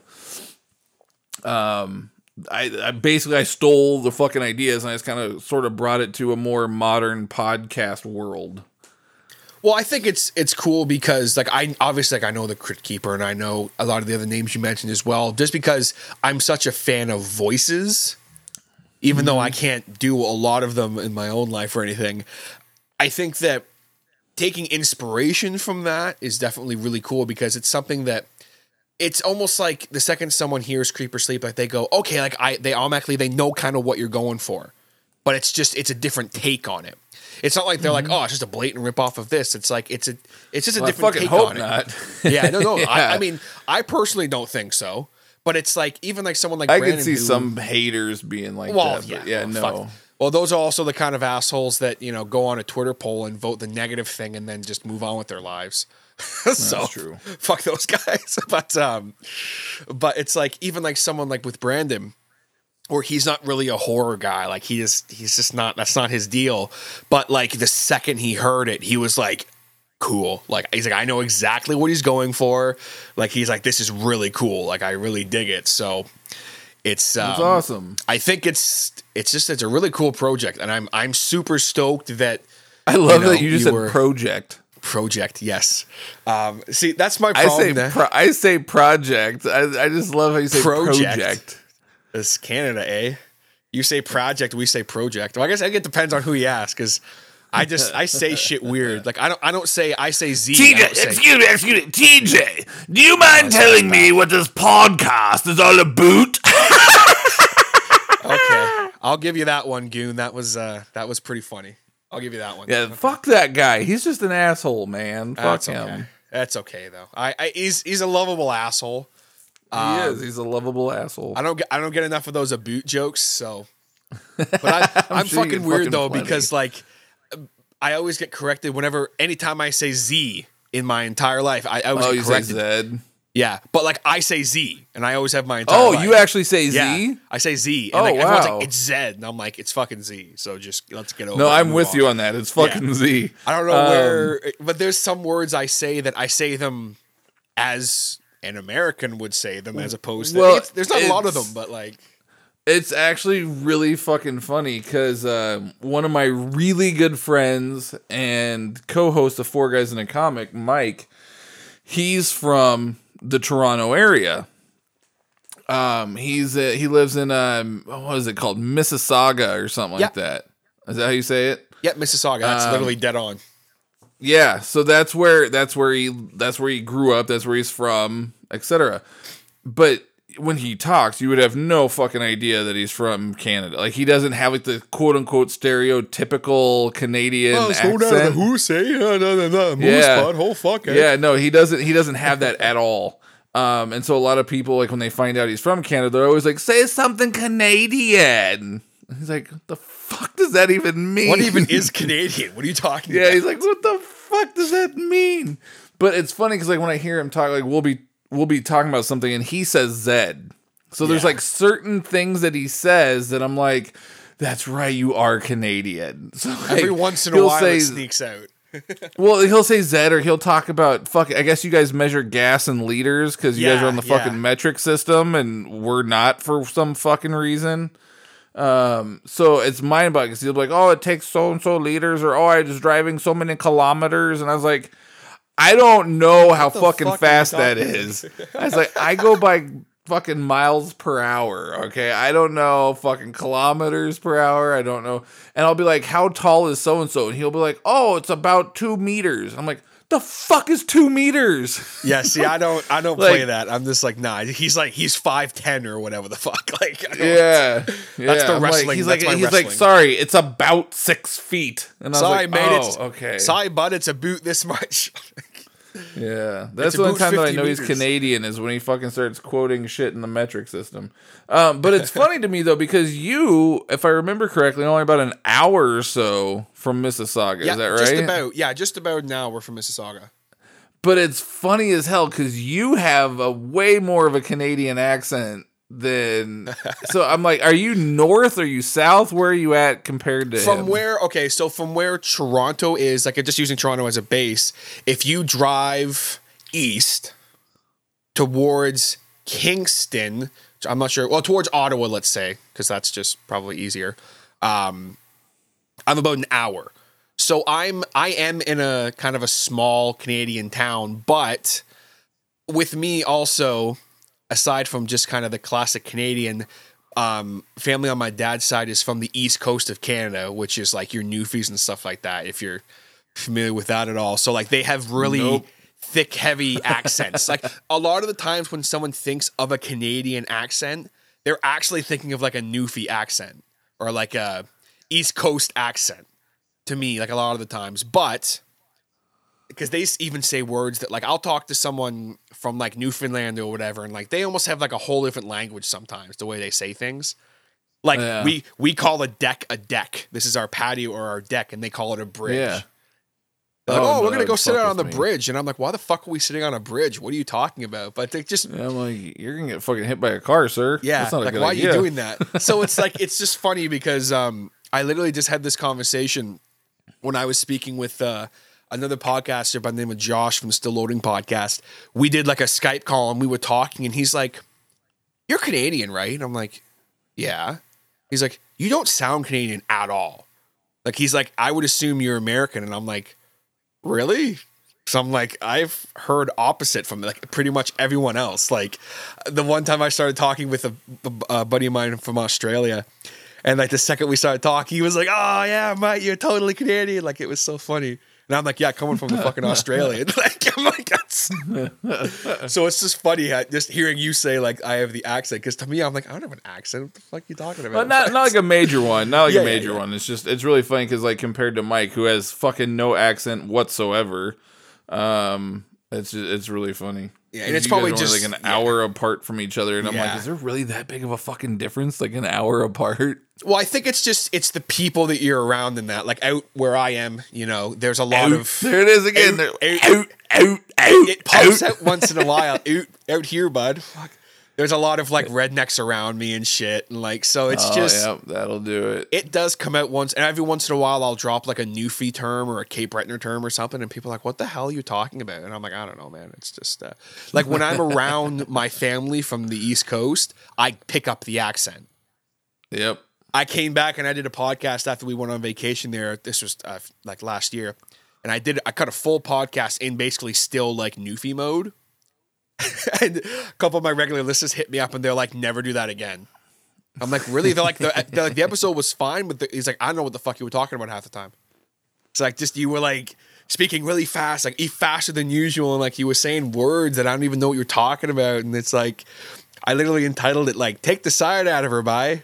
um I, I basically I stole the fucking ideas and I just kind of sort of brought it to a more modern podcast world. Well, I think it's it's cool because like I obviously like I know the Crypt Keeper and I know a lot of the other names you mentioned as well. Just because I'm such a fan of voices, even though I can't do a lot of them in my own life or anything, I think that taking inspiration from that is definitely really cool because it's something that it's almost like the second someone hears Creep or Sleep, like they go, okay, like I they automatically they know kind of what you're going for, but it's just it's a different take on it. It's not like they're like, mm-hmm. oh, it's just a blatant rip off of this. It's like it's a it's just a Well, I different fucking take on not. it. Yeah, no, no. I, Yeah. I mean, I personally don't think so, but it's like even like someone like I Brandon could see some haters being like well, that. yeah, but yeah, well, no. Well, those are also the kind of assholes that you know go on a Twitter poll and vote the negative thing and then just move on with their lives. so true. Fuck those guys. but um, but it's like even like someone like with Brandon, or he's not really a horror guy. Like he is, he's just not. That's not his deal. But like the second he heard it, he was like, cool. Like he's like, I know exactly what he's going for. Like he's like, this is really cool. Like I really dig it. So it's um, It's awesome. I think it's it's just it's a really cool project, and I'm I'm super stoked that I love know, that you just you said project. project. Yes. Um, see, that's my I say pro- I say project. I, I just love how you say Project. project. It's Canada, eh? You say project, we say project. Well, I guess it depends on who you ask, because I just I say shit weird. Like I don't I don't say I say Z. TJ, say- excuse me, excuse me, TJ, do you mind telling me what this podcast is all about? Okay, I'll give you that one, Goon. That was uh that was pretty funny. I'll give you that one. Yeah, fuck that guy. He's just an asshole, man. Fuck That's him. okay. That's okay though. I, I he's he's a lovable asshole. He is. He's a lovable asshole. I don't get I don't get enough of those aboot jokes, so. But I, I'm, sure fucking weird fucking though plenty. because like I always get corrected whenever anytime I say Z in my entire life. I, I always oh, get you say corrected. Yeah, but like I say Z, and I always have my entire. Oh, life. you actually say Yeah, Z? I say Z. And Oh, like, everyone's wow. like it's Zed, and I'm like it's fucking Z. So just let's get over. No, I'm with you on that. It's fucking Z. I don't know Um, where, but there's some words I say that I say them as an American would say them, as opposed to. Well, there's not a lot of them, but like. It's actually really fucking funny because uh, one of my really good friends and co-host of Four Guys in a Comic, Mike, he's from the Toronto area. Um, he's uh, he lives in um, what is it called, Mississauga or something like that. Is that how you say it? Yeah, Mississauga. That's Um, literally dead on. Yeah, so that's where that's where he that's where he grew up, that's where he's from, etc. But when he talks, you would have no fucking idea that he's from Canada. Like he doesn't have like the quote unquote stereotypical Canadian accent. who say uh, no, no, no, Yeah. butt, whole fuck. eh? Yeah, no, he doesn't. He doesn't have that at all. Um, and so a lot of people, like when they find out he's from Canada, they're always like, "Say something Canadian." He's like, the fuck does that even mean?" What even is Canadian? What are you talking Yeah, about? he's like, what the fuck does that mean? But it's funny because like when I hear him talk, like we'll be we'll be talking about something and he says Zed. So there's Yeah. like certain things that he says that I'm like, that's right, you are Canadian. So like, Every once in a while, say, it sneaks out. well, he'll say Zed or he'll talk about fuck. I guess you guys measure gas in liters because you guys are on the fucking yeah. metric system and we're not for some fucking reason. Um, so it's mind boggling. He'll be like, "Oh, it takes so and so liters," or "Oh, I was driving so many kilometers," and I was like, "I don't know how fucking fuck fast that is. I was like, "I go by fucking miles per hour." Okay, I don't know fucking kilometers per hour. I don't know, and I'll be like, "How tall is so and so?" And he'll be like, "Oh, it's about two meters." I'm like, "The fuck is two meters?" Yeah, see, I don't, I don't Like- play that. I'm just like, nah. He's like, he's five ten or whatever the fuck. Like, I don't- Yeah, That's yeah. the I'm like- wrestling- he's that's like, he's like, sorry, it's about six feet. And I was Sorry, like, mate. oh, okay. Sorry, bud. It's a boot this much. Yeah, that's the only time that I 50 know he's. Canadian is when he fucking starts quoting shit in the metric system. Um, but it's funny to me though because you, if I remember correctly, only about an hour or so from Mississauga. yeah, is that right? just about. Yeah, just about now. We're from Mississauga. but it's funny as hell because you have a way more of a Canadian accent than. so I'm like, are you north? Are you south? Where are you at compared to From him? where? Okay, so from where Toronto is, like just using Toronto as a base, if you drive east towards Kingston, I'm not sure. Well, towards Ottawa, let's say, because that's just probably easier. Um, I'm about an hour. So I'm I am in a kind of a small Canadian town, but with me also, aside from just kind of the classic Canadian, um, family on my dad's side is from the east coast of Canada, which is like your Newfies and stuff like that. If you're familiar with that at all, so like they have really Nope. thick, heavy accents. like a lot of the times when someone thinks of a Canadian accent, they're actually thinking of like a Newfie accent or like a East Coast accent. To me, like a lot of the times, but because they even say words that like I'll talk to someone from like Newfoundland or whatever, and like they almost have like a whole different language sometimes the way they say things. Like Yeah. we we call a deck a deck. This is our patio or our deck, and they call it a bridge. Yeah. Like, Oh, oh, no, we're gonna go sit out on the me. bridge, and I'm like, why the fuck are we sitting on a bridge? What are you talking about? But they just And I'm like, you're gonna get fucking hit by a car, sir. yeah, That's not a like why idea. are you doing that? So it's like it's just funny because um, I literally just had this conversation when I was speaking with uh, another podcaster by the name of Josh from Still Loading podcast. We did like a Skype call and we were talking, and he's like, "You're Canadian, right?" And I'm like, "Yeah." He's like, "You don't sound Canadian at all." Like he's like, "I would assume you're American," and I'm like, "Really?" So I'm like, I've heard opposite from like pretty much everyone else. Like the one time I started talking with a, a buddy of mine from Australia, and like the second we started talking, he was like, "Oh yeah, mate, you're totally Canadian." Like it was so funny. And I'm like, "Yeah, coming from the fucking Australian." like I'm like, that's. so it's just funny how, just hearing you say like I have the accent because to me I'm like I don't have an accent. What the fuck you talking about? Well, not not like a major one, not like Yeah, a yeah, major yeah. one. It's just it's really funny because like compared to Mike, who has fucking no accent whatsoever, um, it's just, it's really funny. Yeah, and it's probably just- like an yeah. hour apart from each other, and I'm like, is there really that big of a fucking difference? Like an hour apart? Well, I think it's just it's the people that you're around in that. Like out where I am, you know, there's a lot of there it is again. Out, out, out, out, out, it pops out. out once in a while. Out, out here, bud. Fuck. There's a lot of like rednecks around me and shit, and like so it's Oh, just yep, that'll do it. it does come out once, and every once in a while I'll drop like a Newfie term or a Cape Breton term or something, and people are like, "What the hell are you talking about?" And I'm like, "I don't know, man. It's just uh, like when I'm around my family from the East Coast, I pick up the accent." Yep. I came back and I did a podcast after we went on vacation there. This was uh, like last year, and I did I cut a full podcast in basically still like Newfie mode. and a couple of my regular listeners hit me up and they're like, "Never do that again." I'm like, "Really?" They're like, "The, uh, they're like, the episode was fine," but the, he's like, "I don't know what the fuck you were talking about half the time." It's like just you were like speaking really fast, like faster than usual, and like you were saying words that I don't even know what you're talking about, and it's like I literally entitled it like "Take the side out of her" by.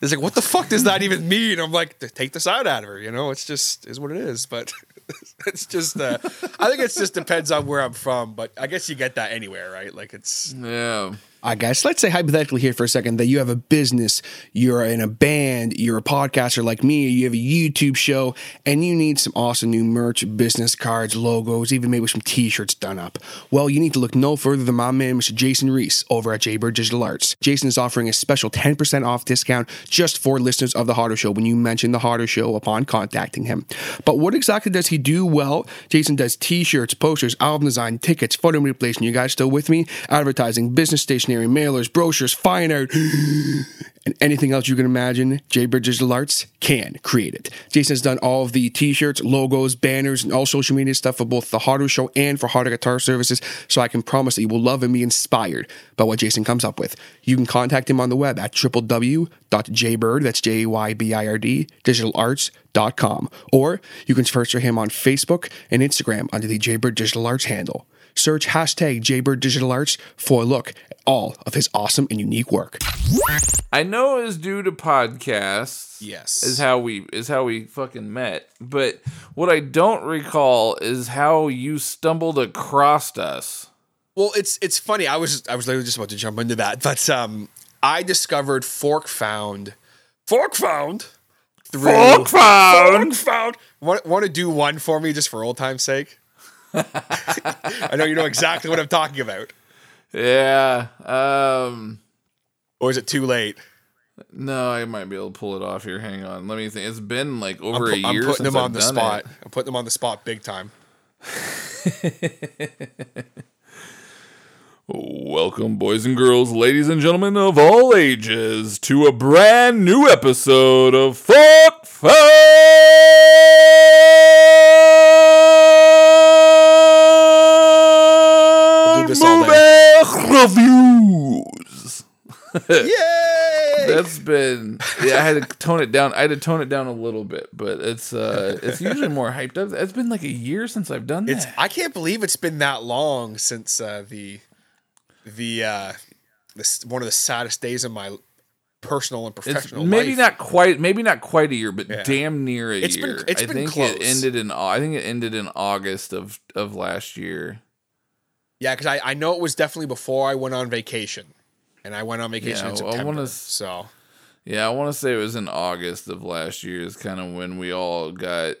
It's like, what the fuck does that even mean? I'm like, take the side out of her. You know, it's just is what it is. But it's just, uh, I think it just depends on where I'm from. But I guess you get that anywhere, right? Like it's Yeah. I guess let's say hypothetically here for a second that you have a business, you're in a band, you're a podcaster like me, you have a YouTube show, and you need some awesome new merch, business cards, logos, even maybe some t-shirts done up. Well, you need to look no further than my man, Mr. Jason Reese, over at Jaybird Digital Arts. Jason is offering a special 10% off discount just for listeners of the Hodder Show when you mention the Hodder Show upon contacting him. But what exactly does he do? Well, Jason does t-shirts, posters, album design, tickets, photo manipulation. You guys still with me? Advertising, business stationery, mailers, brochures, fine art, and anything else you can imagine. Jaybird Digital Arts can create it. Jason has done all of the t-shirts, logos, banners, and all social media stuff for both the Hodder Show and for Hodder Guitar Services. So I can promise that you will love and be inspired by what Jason comes up with. You can contact him on the web at www.jaybird, that's J-A-Y-B-I-R-D, digitalarts.com. Or you can search for him on Facebook and Instagram under the Jaybird Digital Arts handle. Search hashtag Jaybird Digital Arts for a look all of his awesome and unique work. I know it was due to podcasts. Yes. Is how we is how we fucking met. But what I don't recall is how you stumbled across us. Well, it's it's funny. I was I was literally just about to jump into that, but um, I discovered Fork Found, Fork Found, through Fork Found? Fork Found. Want, want to do one for me just for old time's sake? I know you know exactly what I'm talking about. Yeah. Um Or is it too late? no, I might be able to pull it off here. Hang on. Let me think. It's been like over pu- a I'm putting them on I've the spot. it. I'm putting them on the spot big time. Welcome, boys and girls, ladies and gentlemen of all ages, to a brand new episode of Fuck do Reviews. Yay! That's been yeah. I had to tone it down. I had to tone it down a little bit, but it's uh, it's usually more hyped up. It's been like a year since I've done that. It's I can't believe it's been that long since uh, the the uh, this one of the saddest days of my personal and It's professional maybe life. not quite, maybe not quite a year, but Yeah. damn near a It's been- year. it's I been think close. it ended in. I think it ended in August of of last year. Yeah, because I, I know it was definitely before I went on vacation, and I went on vacation Yeah, in well, I wanna so Yeah, I want to say it was in August of last year. Is kind of when we all got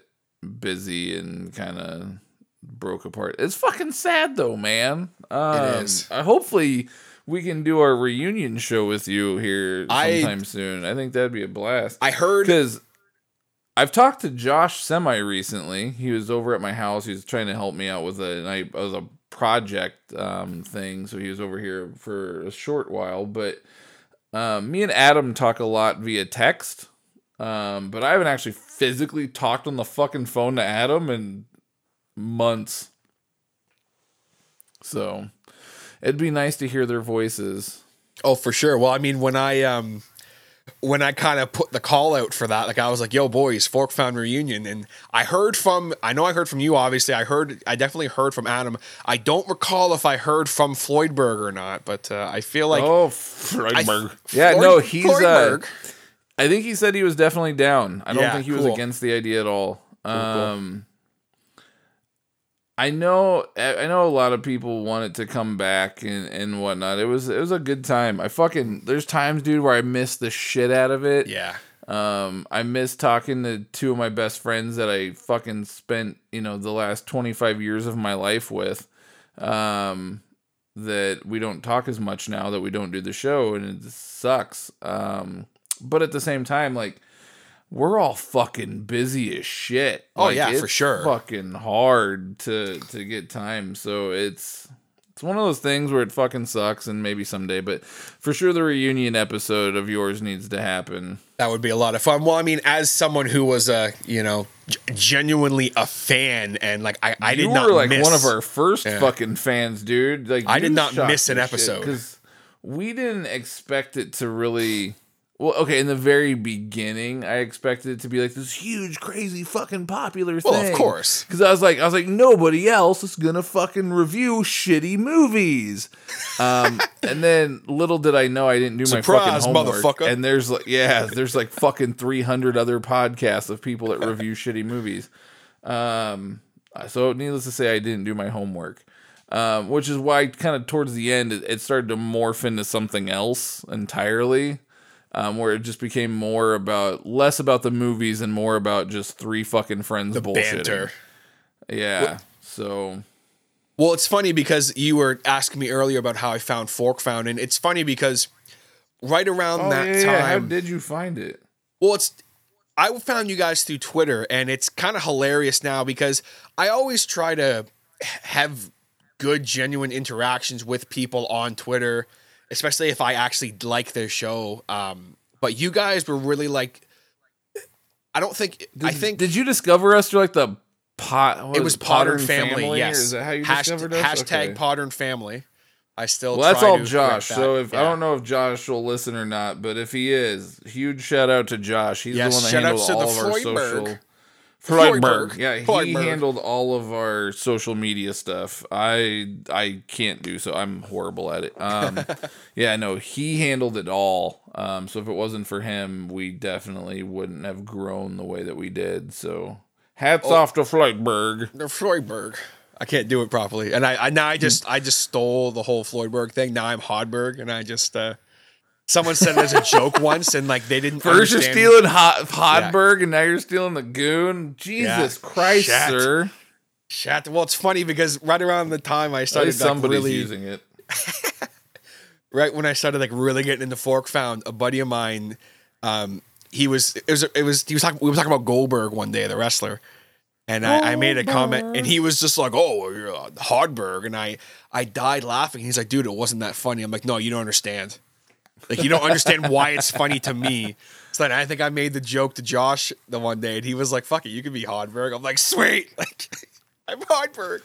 busy and kind of broke apart. It's fucking sad though, man. Um, is. I, hopefully, we can do our reunion show with you here I- sometime soon. I think that'd be a blast. I heard because I've talked to Josh semi recently. He was over at my house. He was trying to help me out with a I was a project um, thing, so he was over here for a short while. But um, me and Adam talk a lot via text. Um, but I haven't actually physically talked on the fucking phone to Adam in months. So it'd be nice to hear their voices. Oh, for sure. Well, I mean, when I um when I kind of put the call out for that, like I was like, "Yo, boys, Fork Found reunion," and I heard from I know I heard from you. Obviously, I heard I definitely heard from Adam. I don't recall if I heard from Floydberg or not, but uh, I feel like oh, I- Freudberg. yeah, Floyd- no, he's. Uh, I think he said he was definitely down. I don't Yeah, think he was against the idea at all. cool. Um I know I know a lot of people want it to come back and, and whatnot. It was it was a good time. I fucking there's times, dude, where I miss the shit out of it. yeah. Um, I miss talking to two of my best friends that I fucking spent, you know, the last 25 years of my life with. Um, that we don't talk as much now that we don't do the show, and it sucks. Um, but at the same time, like, we're all fucking busy as shit. Oh, Like, yeah, for sure. Fucking hard to to get time. So it's it's one of those things where it fucking sucks, and maybe someday, but for sure the reunion episode of yours needs to happen. That would be a lot of fun. Well, I mean, as someone who was a you know g- genuinely a fan and like I, I did you not like miss, one of our first Yeah. fucking fans, dude. Like I did not miss an episode. Because we didn't expect it to really. Well, okay, in the very beginning, I expected it to be like this huge, crazy, fucking popular thing. Well, of course. because I was like, I was like, nobody else is gonna fucking review shitty movies. Um, and then little did I know I didn't do Surprise, my fucking homework. motherfucker. And there's like, yeah, there's like fucking three hundred other podcasts of people that review shitty movies. Um, so needless to say, I didn't do my homework. um, which is why kind of towards the end it, it started to morph into something else entirely. Um, where it just became more about less about the movies and more about just three fucking friends The bullshitting. banter. Yeah. So Well, it's funny because you were asking me earlier about how I found Fork Found, and it's funny because right around Oh, that yeah, yeah. How did you find it? well, it's I found you guys through Twitter, and it's kind of hilarious now because I always try to have good, genuine interactions with people on Twitter, especially if I actually like their show. Um, but you guys were really like, I don't think I think Did you discover us through like the pot? It was Potter Pottern family. Or Yes, is that how you Hasht- discovered us? Hashtag Okay. PodBeard family. I still. Well, that's all to Josh. So if I don't know if Josh will listen or not, but if he is, huge shout out to Josh. He's Yes, the one that to all the of our social. Freudberg. Yeah, he Freudberg. handled all of our social media stuff. I I can't do so. I'm horrible at it. Um, yeah, no, he handled it all. Um, so if it wasn't for him, we definitely wouldn't have grown the way that we did. So hats Oh. off to Freudberg. the Freudberg. I can't do it properly, and I, I now I just I just stole the whole Floydberg thing. Now I'm Hodberg, and I just uh, someone said it as a joke once, and like they didn't. First you're stealing Hot Hodberg, and now you're stealing the Goon. Jesus Yeah. Christ, Shat. sir! Chat. Well, it's funny because right around the time I started like, really, using it. right when I started like really getting into Fork Found, a buddy of mine, um, he was it was it was he was talking we were talking about Goldberg one day, the wrestler, and I, I made a comment, and he was just like, "Oh, you're uh, Hodberg," and I I died laughing. He's like, "Dude, it wasn't that funny." I'm like, "No, you don't understand. Like, you don't understand why it's funny to me." So then I think I made the joke to Josh the one day, and he was like, "Fuck it, you can be Hodberg." I'm like, "Sweet, like I'm Hodberg."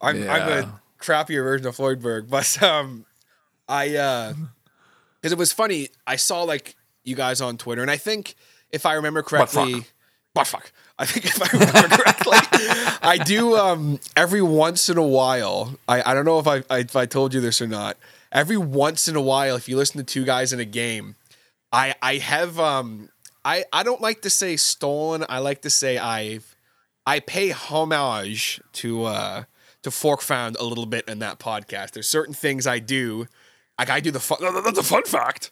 I'm I'm a crappier version of Floydberg, but um, I uh, because it was funny. I saw like you guys on Twitter, and I think if I remember correctly, but fuck. I think if I remember correctly, I do um every once in a while. I, I don't know if I, I if I told you this or not. Every once in a while, if you listen to two guys in a game, I I have um I I don't like to say stolen. I like to say I've I pay homage to uh to Fork Found a little bit in that podcast. There's certain things I do. Like I do the fun. That's a fun fact.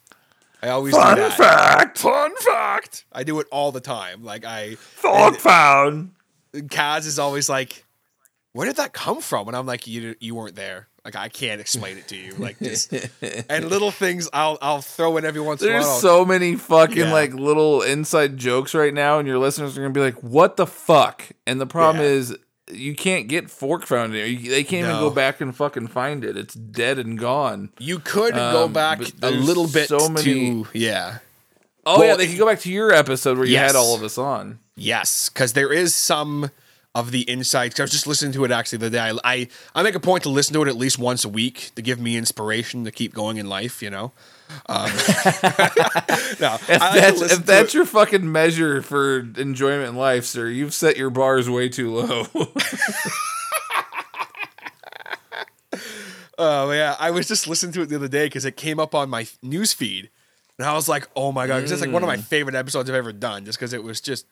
I always do Fun that. fact. Fun fact. I do it all the time. Like I Fork found. Kaz is always like, "Where did that come from?" And I'm like, "You you weren't there. Like I can't explain it to you. Like just and little things I'll I'll throw in every once in a There's so many fucking Yeah. like little inside jokes right now, and your listeners are gonna be like, "What the fuck?" And the problem Yeah. is, you can't get Fork Found here. They can't even go back and fucking find it. It's dead and gone. you could go Um, back a little bit so many- to yeah. Oh Well- yeah, they can go back to your episode where you Yes. had all of us on. Yes, because there is some of the insights. I was just listening to it actually the day. I, I I make a point to listen to it at least once a week to give me inspiration to keep going in life. You know. Um, no, If I like that's if that's your fucking measure for enjoyment in life, sir, you've set your bars way too low. Oh yeah, I was just listening to it the other day because it came up on my news feed, and I was like, "Oh my god!" Because it's like one of Mm. my favorite episodes I've ever done, just because it was just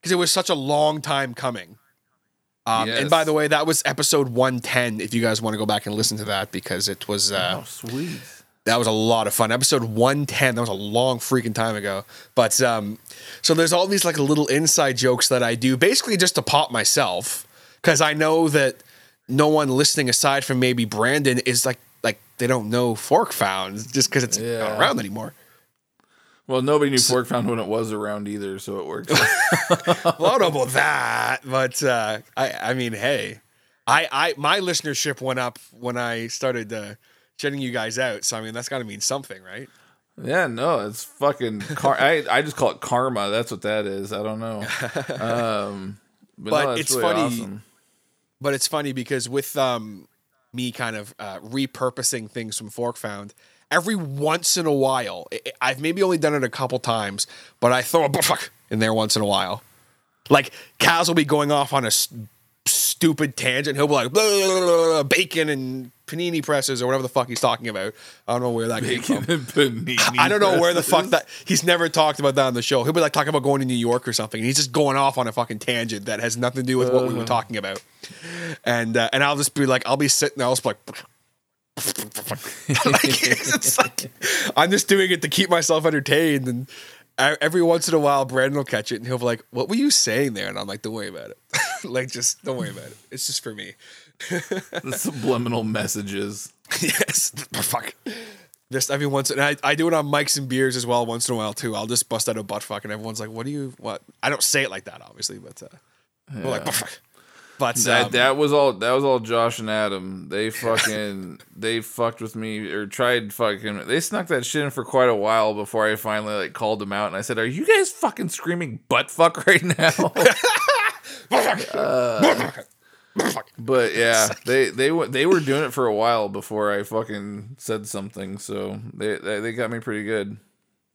because it was such a long time coming. Um, And by the way, that was episode one ten. If you guys want to go back and listen to that, because it was uh, oh sweet. that was a lot of fun. Episode 110, that was a long freaking time ago. But um so there's all these like little inside jokes that I do basically just to pop myself cuz I know that no one listening aside from maybe Brandon is like like they don't know Fork Found just cuz it's Yeah. not around anymore. Well, nobody knew Fork Found when it was around either, so it worked. well, I don't know about that, but uh I I mean, hey. I I my listenership went up when I started uh shutting you guys out. So I mean, that's got to mean something, right? Yeah, no, it's fucking. Car- I I just call it karma. That's what that is. I don't know. Um, but, But no, it's really funny- awesome. but it's funny because with um me kind of uh, repurposing things from Fork Found, every once in a while, I've maybe only done it a couple times, but I throw a fuck in there once in a while. Like Kaz will be going off on a stupid tangent. He'll be like blah, blah, blah, bacon and panini presses or whatever the fuck he's talking about. I don't know where that bacon came from. I don't know where the fuck that he's never talked about that on the show. He'll be like talking about going to New York or something, and he's just going off on a fucking tangent that has nothing to do with what we were talking about. And uh, and I'll just be like, I'll be sitting there, I'll just be like. like, it's like I'm just doing it to keep myself entertained, and every once in a while, Brandon will catch it, and he'll be like, "What were you saying there?" And I'm like, "Don't worry about it. like, just don't worry about it. It's just for me." The subliminal messages. yes. Fuck. Just every once and I, I do it on mics and beers as well once in a while too. I'll just bust out a butt fuck and everyone's like, "What do you what?" I don't say it like that, obviously, but uh, we're like, butt fuck. But That um, that was all that was all Josh and Adam. They fucking they fucked with me or tried fucking they snuck that shit in for quite a while before I finally like called them out and I said, Are you guys fucking screaming butt fuck right now? but yeah, they they they were doing it for a while before I fucking said something, so they they, they got me pretty good.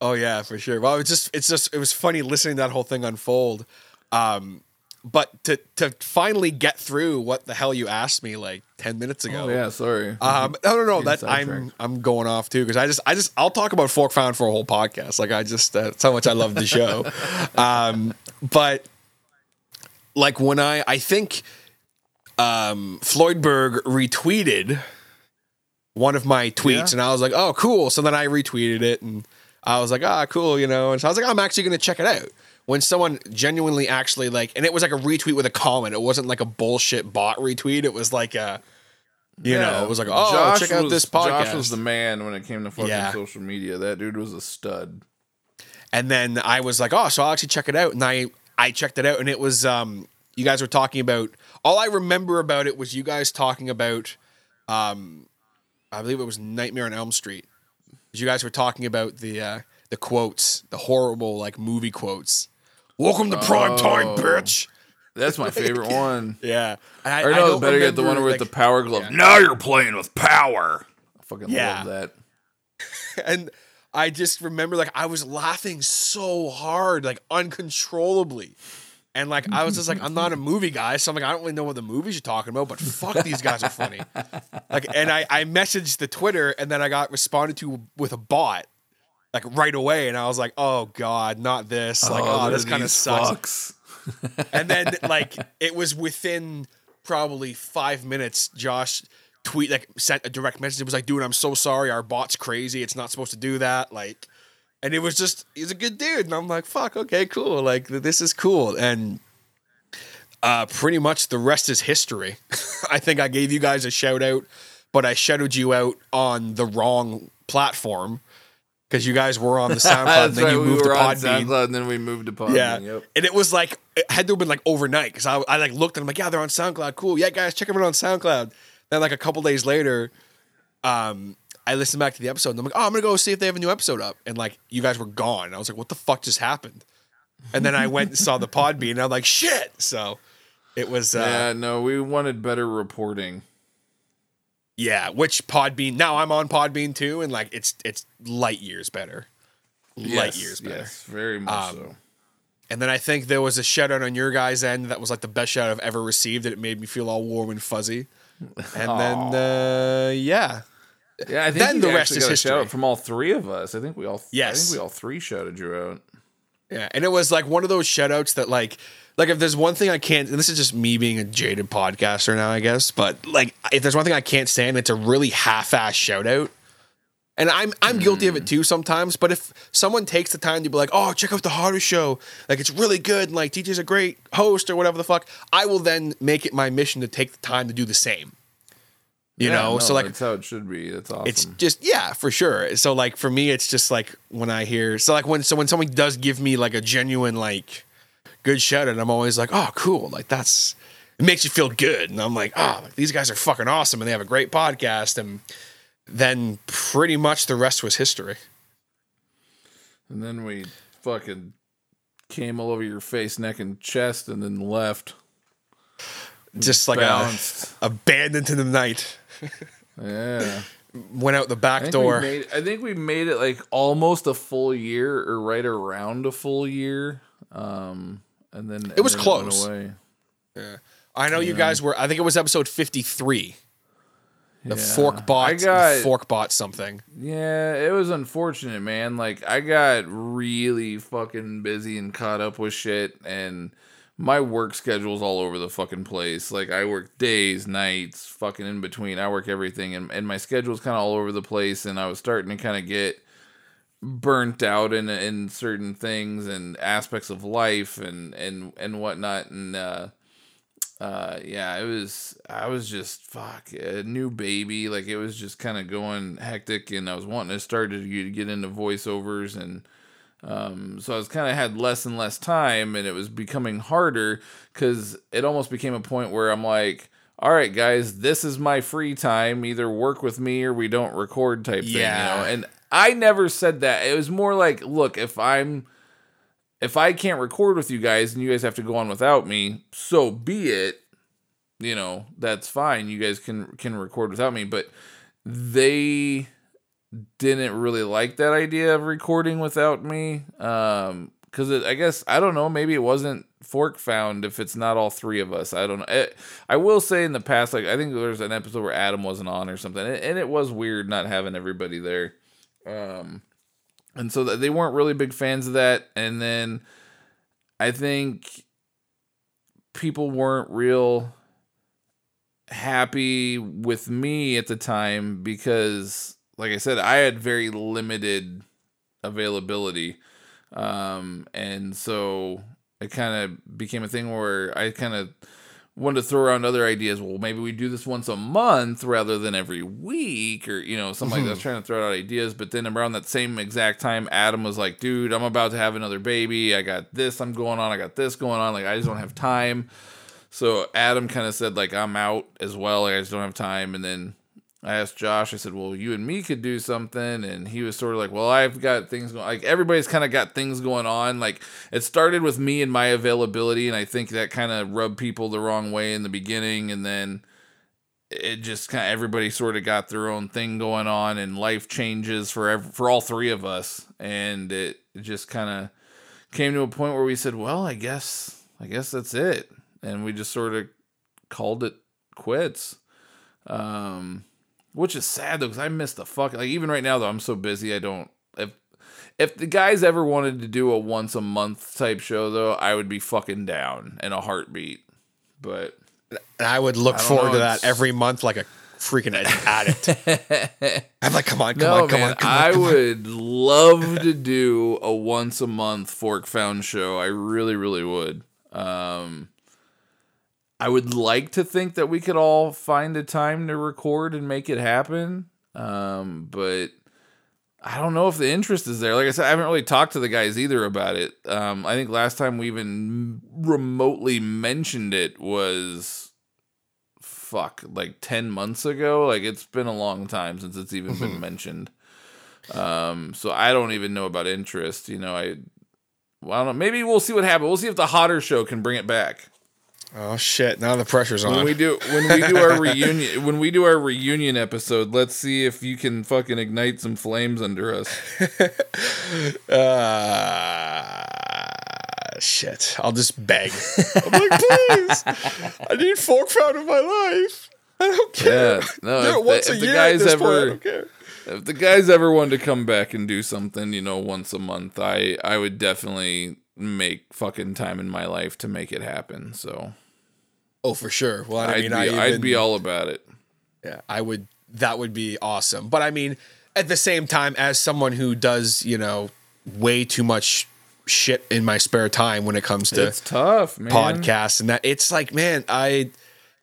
Oh yeah, for sure. Well, it's just it's just it was funny listening to that whole thing unfold. Um, but to to finally get through what the hell you asked me like ten minutes ago. Oh yeah, sorry. Um, no, no, no. That I'm. I'm going off too because I just I just I'll talk about Fork Found for a whole podcast. Like I just uh, that's how much I love the show. um, but like when I I think um, Floydberg retweeted one of my tweets, Yeah. and I was like, oh cool. So then I retweeted it, and I was like, ah cool, you know. And so I was like, I'm actually gonna check it out. When someone genuinely actually like, and it was like a retweet with a comment. It wasn't like a bullshit bot retweet. It was like a, you know, it was like, oh, check out was- this podcast. Josh was the man when it came to fucking Yeah. social media. That dude was a stud. And then I was like, oh, so I'll actually check it out. And I I checked it out, and it was um you guys were talking about. All I remember about it was you guys talking about, um, I believe it was Nightmare on Elm Street. You guys were talking about the uh, the quotes, the horrible like movie quotes. Welcome to prime time, Oh. bitch. That's my favorite one. Yeah, And I, Or I no, don't better yet, the one remember, with like- the power glove. Yeah. Now you're playing with power. I fucking Yeah. love that. and I just remember like I was laughing so hard, like uncontrollably. And like I was just like, I'm not a movie guy, so I'm like, I don't really know what the movies you're talking about, but fuck these guys are funny. Like, and I I messaged the Twitter, and then I got responded to with a bot, like right away, and I was like, oh god, not this. Like, oh, they're this kind of sucks. And then like it was within probably five minutes, Josh tweet like sent a direct message. It was like, dude, I'm so sorry. Our bot's crazy. It's not supposed to do that. Like, and it was just he's a good dude. And I'm like, fuck, okay, cool. Like this is cool. And uh pretty much the rest is history. I think I gave you guys a shout out, but I shouted you out on the wrong platform. Because you guys were on the SoundCloud, then right. you we moved to were on Podbean. And then we moved to Podbean. Yeah. Yep. And it was like it had to have been like overnight because I, I like looked and I'm like, yeah, they're on SoundCloud. Cool. Yeah, guys, check them out on SoundCloud. Then like a couple days later, um, I listened back to the episode and I'm like, oh, I'm gonna go see if they have a new episode up. And like you guys were gone. And I was like, what the fuck just happened? And then I went and saw the Podbean and I'm like, shit. So it was uh yeah, no, we wanted better reporting. Yeah, which Podbean now I'm on Podbean too, and like it's it's light years better. light Yes, years better. Yes, very much Um, so. And then I think there was a shout out on your guys' end that was like the best shout out I've ever received, and it made me feel all warm and fuzzy. And then, uh, yeah, Yeah, I think then the rest is a shout out history. from all three of us. I think we all. I Yes. think we all three shouted you out. yeah. And it was like one of those shout outs that, like, like if there's one thing I can't, and this is just me being a jaded podcaster now, I guess, but like if there's one thing I can't stand, it's a really half ass shout out. And I'm I'm guilty of it too sometimes. But if someone takes the time to be like, "Oh, check out the Hodder Show," like it's really good, and like TJ's a great host or whatever the fuck, I will then make it my mission to take the time to do the same. You Yeah, know, no, so like that's how it should be. That's awesome. it's just yeah for sure so like for me it's just like when i hear so like when so when someone does give me like a genuine like good shout out i'm always like oh cool like that's it makes you feel good and i'm like oh like, these guys are fucking awesome and they have a great podcast and then pretty much the rest was history and then we fucking came all over your face, neck, and chest, and then left. just like Bounced. a abandoned in the night Yeah. went out the back think, door made, I think we made it like almost a full year, or right around a full year. Um, and then It was then close. away. I know you guys were. I think it was episode fifty-three. The Yeah. fork bot. I got- fork bot something. Yeah, it was unfortunate, man. Like I got really fucking busy and caught up with shit and my work schedule's all over the fucking place. Like I work days, nights, fucking in between. I work everything and, and my schedule's kind of all over the place and I was starting to kind of get burnt out in in certain things and aspects of life and and and whatnot. And uh uh yeah it was i was just fuck a new baby. Like it was just kind of going hectic and i was wanting to start to get into voiceovers and um so i was kind of had less and less time and it was becoming harder because it almost became a point where i'm like all right guys this is my free time either work with me or we don't record type thing you Yeah. know and i never said that it was more like look if i'm if I can't record with you guys and you guys have to go on without me, so be it. You know, that's fine. You guys can can record without me, but they didn't really like that idea of recording without me. Um cuz I guess I don't know, maybe it wasn't fork found if it's not all three of us. I don't know. It, I will say in the past like I think there's an episode where Adam wasn't on or something. And, and it was weird not having everybody there. Um and so they weren't really big fans of that and then i think people weren't real happy with me at the time because like i said i had very limited availability um and so it kind of became a thing where i kind of wanted to throw around other ideas. Well, maybe we do this once a month rather than every week, or you know, something like that. I was trying to throw out ideas, but then around that same exact time, Adam was like, "Dude, I'm about to have another baby. I got this. I'm going on. I got this going on. Like, I just don't have time." So Adam kind of said, "Like, I'm out as well. Like, I just don't have time." And then I asked Josh. I said, "Well, you and me could do something," and he was sort of like, "Well, I've got things going. Like everybody's kind of got things going on. Like it started with me and my availability, and I think that kind of rubbed people the wrong way in the beginning, and then it just kind of everybody sort of got their own thing going on, and life changes for ev- for all three of us, and it just kind of came to a point where we said, "Well, I guess I guess that's it," and we just sort of called it quits. Um, which is sad though, because I miss the fuck. Like even right now though, I'm so busy. I don't. If if the guys ever wanted to do a once a month type show though, I would be fucking down in a heartbeat. But And I would look don't forward know, to that every month like a freaking addict. I'm like, come on, come no, on, come man, on, come on. I on. would love to do a once a month Fork Found show. I really, really would. Um, I would like to think that we could all find a time to record and make it happen. Um, but I don't know if the interest is there. Like I said, I haven't really talked to the guys either about it. Um, I think last time we even remotely mentioned it was fuck like 10 months ago. Like it's been a long time since it's even been mentioned. Um, so I don't even know about interest. You know, I, well, I don't know. Maybe we'll see what happens. We'll see if the Hodder show can bring it back. Oh shit! Now the pressure's on. When we do when we do our reunion when we do our reunion episode, let's see if you can fucking ignite some flames under us. Uh, shit. I'll just beg. I'm like, please. I need fork found in my life. I don't care. Yeah, no. Do If once the, a if year at guys point, ever don't care. if the guys ever wanted to come back and do something, you know, once a month, I I would definitely make fucking time in my life to make it happen. So Oh, for sure. Well, I I'd mean, be I I'd be all about it. Yeah, I would. That would be awesome. But I mean, at the same time, as someone who does, you know, way too much shit in my spare time when it comes to It's tough, man. podcasts and that, it's like, man, I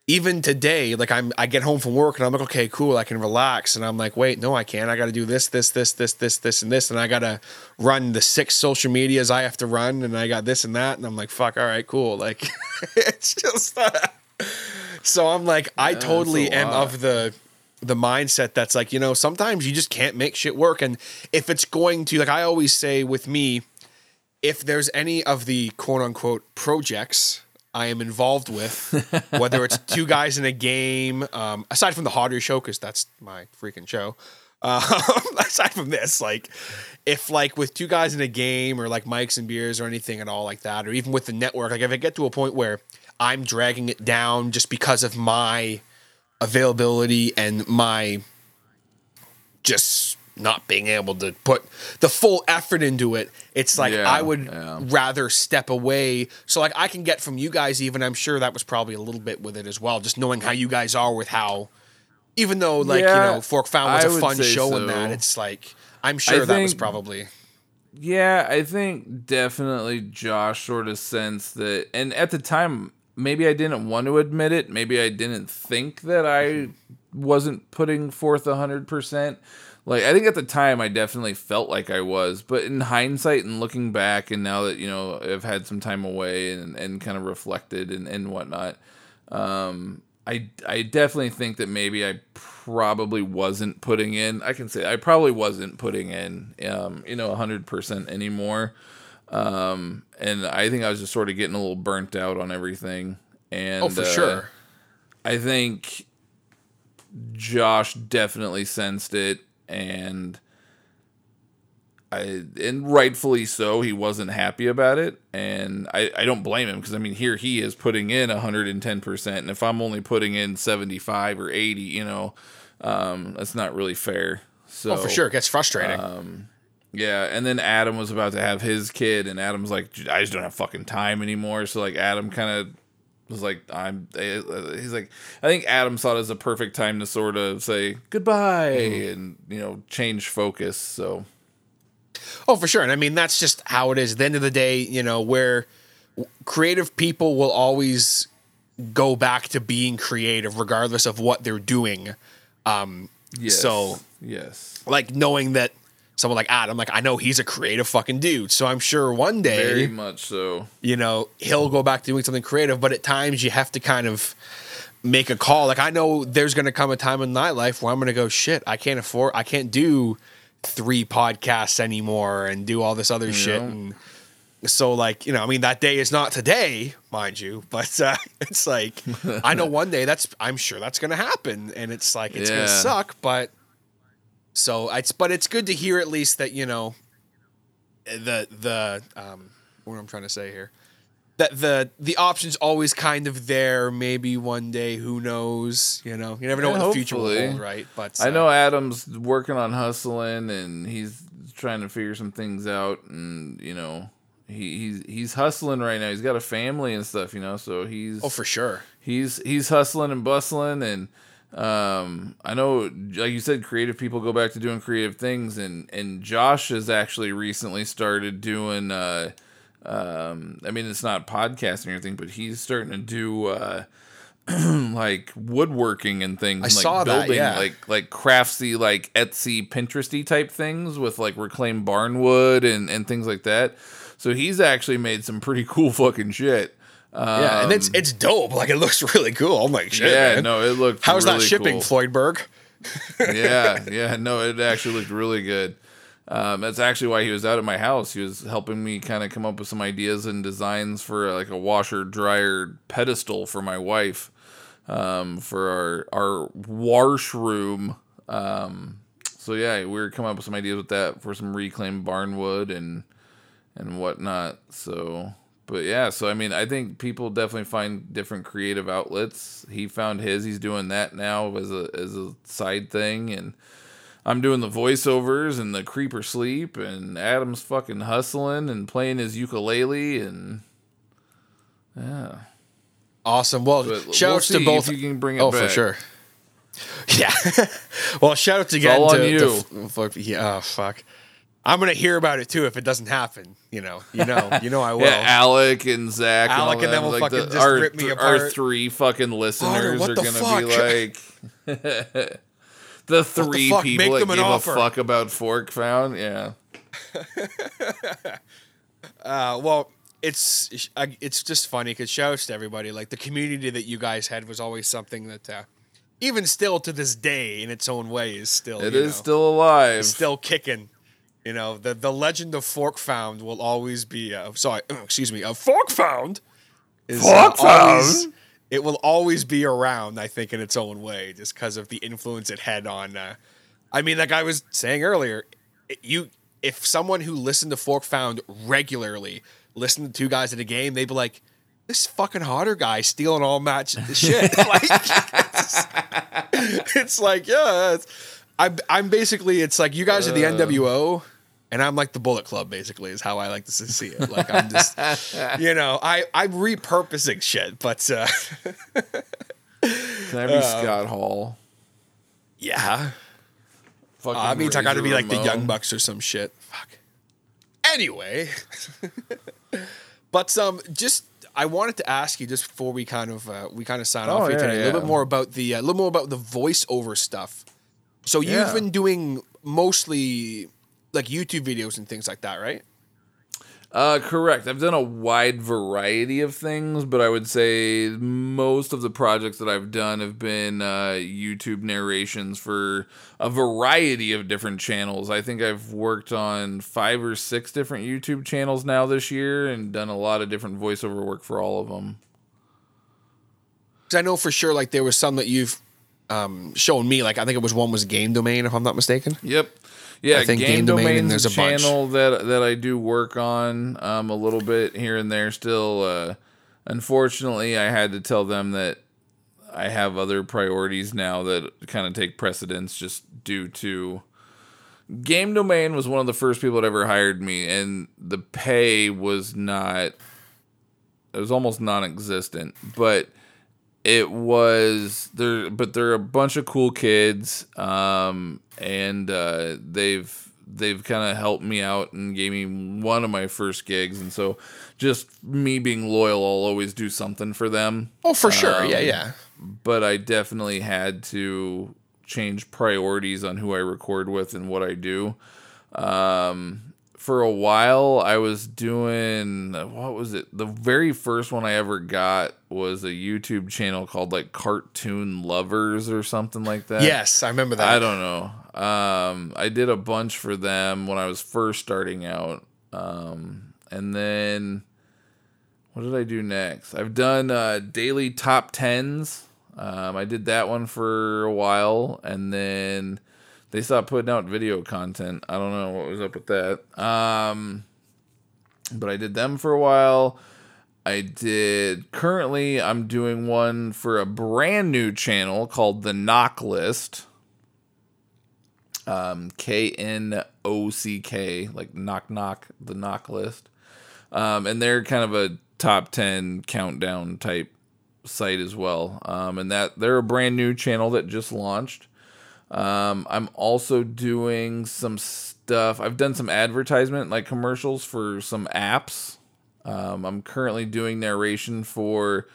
even today, like I'm, I get home from work and I'm like, okay, cool, I can relax, and I'm like, wait, no, I can't. I got to do this, this, this, this, this, this, and this, and I got to run the six social medias I have to run, and I got this and that, and I'm like, fuck, all right, cool. Like, it's just. so I'm like, I totally am of the the mindset that's like, you know, sometimes you just can't make shit work, and if it's going to, like, I always say with me, if there's any of the quote unquote projects I am involved with, whether it's two guys in a game, um, aside from the Hodder show, because that's my freaking show. Um, aside from this, like if like with two guys in a game or like mics and beers or anything at all like that, or even with the network, like if I get to a point where I'm dragging it down just because of my availability and my just not being able to put the full effort into it. It's like Yeah, I would yeah. rather step away. So like I can get from you guys even I'm sure that was probably a little bit with it as well. Just knowing how you guys are with how even though like Yeah, you know Fork Found was I a fun show and that it's like I'm sure that was probably Yeah, I think definitely Josh sort of sensed that, and at the time, maybe I didn't want to admit it. Maybe I didn't think that I mm-hmm. Wasn't putting forth a hundred percent. Like I think at the time, I definitely felt like I was, but in hindsight and looking back, and now that you know I've had some time away and and kind of reflected and and whatnot, um, I I definitely think that maybe I probably wasn't putting in. I can say I probably wasn't putting in, um, you know, hundred percent anymore. Um, and I think I was just sort of getting a little burnt out on everything. And Oh for uh, sure. I think Josh definitely sensed it, and I and rightfully so. He wasn't happy about it, and I I don't blame him because I mean here he is putting in hundred and ten percent, and if I'm only putting in seventy five or eighty, you know, um, that's not really fair. So Oh for sure. It gets frustrating. uh, yeah, and then Adam was about to have his kid, and Adam's like, I just don't have fucking time anymore. So like, Adam kind of was like, I'm. uh, He's like, I think Adam saw it as a perfect time to sort of say goodbye and you know change focus. So Oh, for sure. And I mean, that's just how it is. At the end of the day, you know, where creative people will always go back to being creative regardless of what they're doing. Um, yes, So- yes, like knowing that someone like Adam, like I know he's a creative fucking dude. So I'm sure one day, very much so. you know, he'll go back to doing something creative. But at times you have to kind of make a call. Like I know there's going to come a time in my life where I'm going to go, shit, I can't afford, I can't do three podcasts anymore and do all this other shit. Yeah. And so, like, you know, I mean, that day is not today, mind you, but uh, it's like, I know one day that's, I'm sure that's going to happen. And it's like, it's going to suck, but so it's, but it's good to hear at least that, you know, the, the, um, what I'm I trying to say here? that the the option's always kind of there. Maybe one day, who knows? You know, you never know Yeah, what the future will hold, right? But I uh, know Adam's working on hustling, and he's trying to figure some things out, and you know. He, he's he's hustling right now. He's got a family and stuff, you know. So he's Oh, for sure. he's he's hustling and bustling and um i know like you said creative people go back to doing creative things and and josh has actually recently started doing uh um i mean it's not podcasting or anything but he's starting to do uh like woodworking and things I and, like saw that, building yeah. like like craftsy like etsy pinteresty type things with like reclaimed barn wood and and things like that so he's actually made some pretty cool fucking shit yeah, and it's it's dope. Like it looks really cool. I'm like, shit, Um, yeah man. no it looked How's really that shipping, cool. Floydberg? yeah, yeah, no, it actually looked really good. Um, that's actually why he was out at my house. He was helping me kind of come up with some ideas and designs for like a washer dryer pedestal for my wife, um, for our our wash room. Um, so yeah, we were coming up with some ideas with that for some reclaimed barn wood and and whatnot. So, but yeah, so I mean, I think people definitely find different creative outlets. He found his. He's doing that now as a as a side thing, and I'm doing the voiceovers and the Creep or Sleep, and Adam's fucking hustling and playing his ukulele, and yeah, Awesome. Well, But shout we'll outs to both. you can bring it oh, for sure. Yeah. well, shout outs again all to, on to you. fuck, yeah, oh, fuck. I'm gonna hear about it too if it doesn't happen. You know, you know, you know I will. yeah, Alec and Zach, Alec and, them, will like fucking the- just our, rip me apart. Our three fucking listeners are gonna be like the three fuck? people Make that give offer. a fuck about Fork Found. Yeah, Uh, well, it's it's just funny because shouts to everybody. Like the community that you guys had was always something that, uh, even still to this day, in its own way, is still it is know, still alive. still kicking. You know, the the legend of Fork Found will always be. Uh, sorry, excuse me. Of Fork Found. Is, uh, Fork always- Found? It will always be around, I think, in its own way, just because of the influence it had on. Uh, I mean, like I was saying earlier, it- you if someone who listened to Fork Found regularly listened to two guys at a game, they'd be like, this fucking Hodder guy stealing all match shit. like, it's, it's like, yeah, it's, I'm, I'm basically, it's like you guys are the NWO. And I'm like the Bullet Club, basically, is how I like to see it. Like I'm just, you know, I I'm repurposing shit, but uh, Can I be Scott Hall? yeah, Fucking I mean, I got to be like the Young Bucks or some shit. Fuck. Anyway, but um, just I wanted to ask you just before we kind of uh, we kind of sign Oh, off here yeah, today a little bit more about the uh, a little more about the voiceover stuff. So you've Yeah. been doing mostly like YouTube videos and things like that, right? Uh, correct. I've done a wide variety of things, but I would say most of the projects that I've done have been uh, YouTube narrations for a variety of different channels. I think I've worked on five or six different YouTube channels now this year and done a lot of different voiceover work for all of them. Because I know for sure like there was some that you've um, shown me. Like I think it was one was Game Domain, if I'm not mistaken. Yep. Yeah, I think Game, Game Domain Domain's there's a a bunch. channel that that I do work on um, a little bit here and there. Still, uh, unfortunately, I had to tell them that I have other priorities now that kind of take precedence, just due to Game Domain was one of the first people that ever hired me, and the pay was not. It was almost non-existent, but it was there but they're a bunch of cool kids um and uh they've they've kind of helped me out and gave me one of my first gigs and so just me being loyal I'll always do something for them Oh, for sure. yeah, Um, yeah. but I definitely had to change priorities on who I record with and what I do. Um, for a while, I was doing what was it? The very first one I ever got was a YouTube channel called like Cartoon Lovers or something like that. Yes, I remember that. I don't know. Um, I did a bunch for them when I was first starting out. Um, and then what did I do next? I've done uh, daily top tens. Um, I did that one for a while, and then they stopped putting out video content. I don't know what was up with that. Um, but I did them for a while. I did. Currently, I'm doing one for a brand new channel called The Knock List. Um, K N O C K, like knock knock, the knock list. Um, and they're kind of a top 10 countdown type site as well. Um, and that they're a brand new channel that just launched. Um, I'm also doing some stuff. I've done some advertisement, like commercials for some apps. Um, I'm currently doing narration for,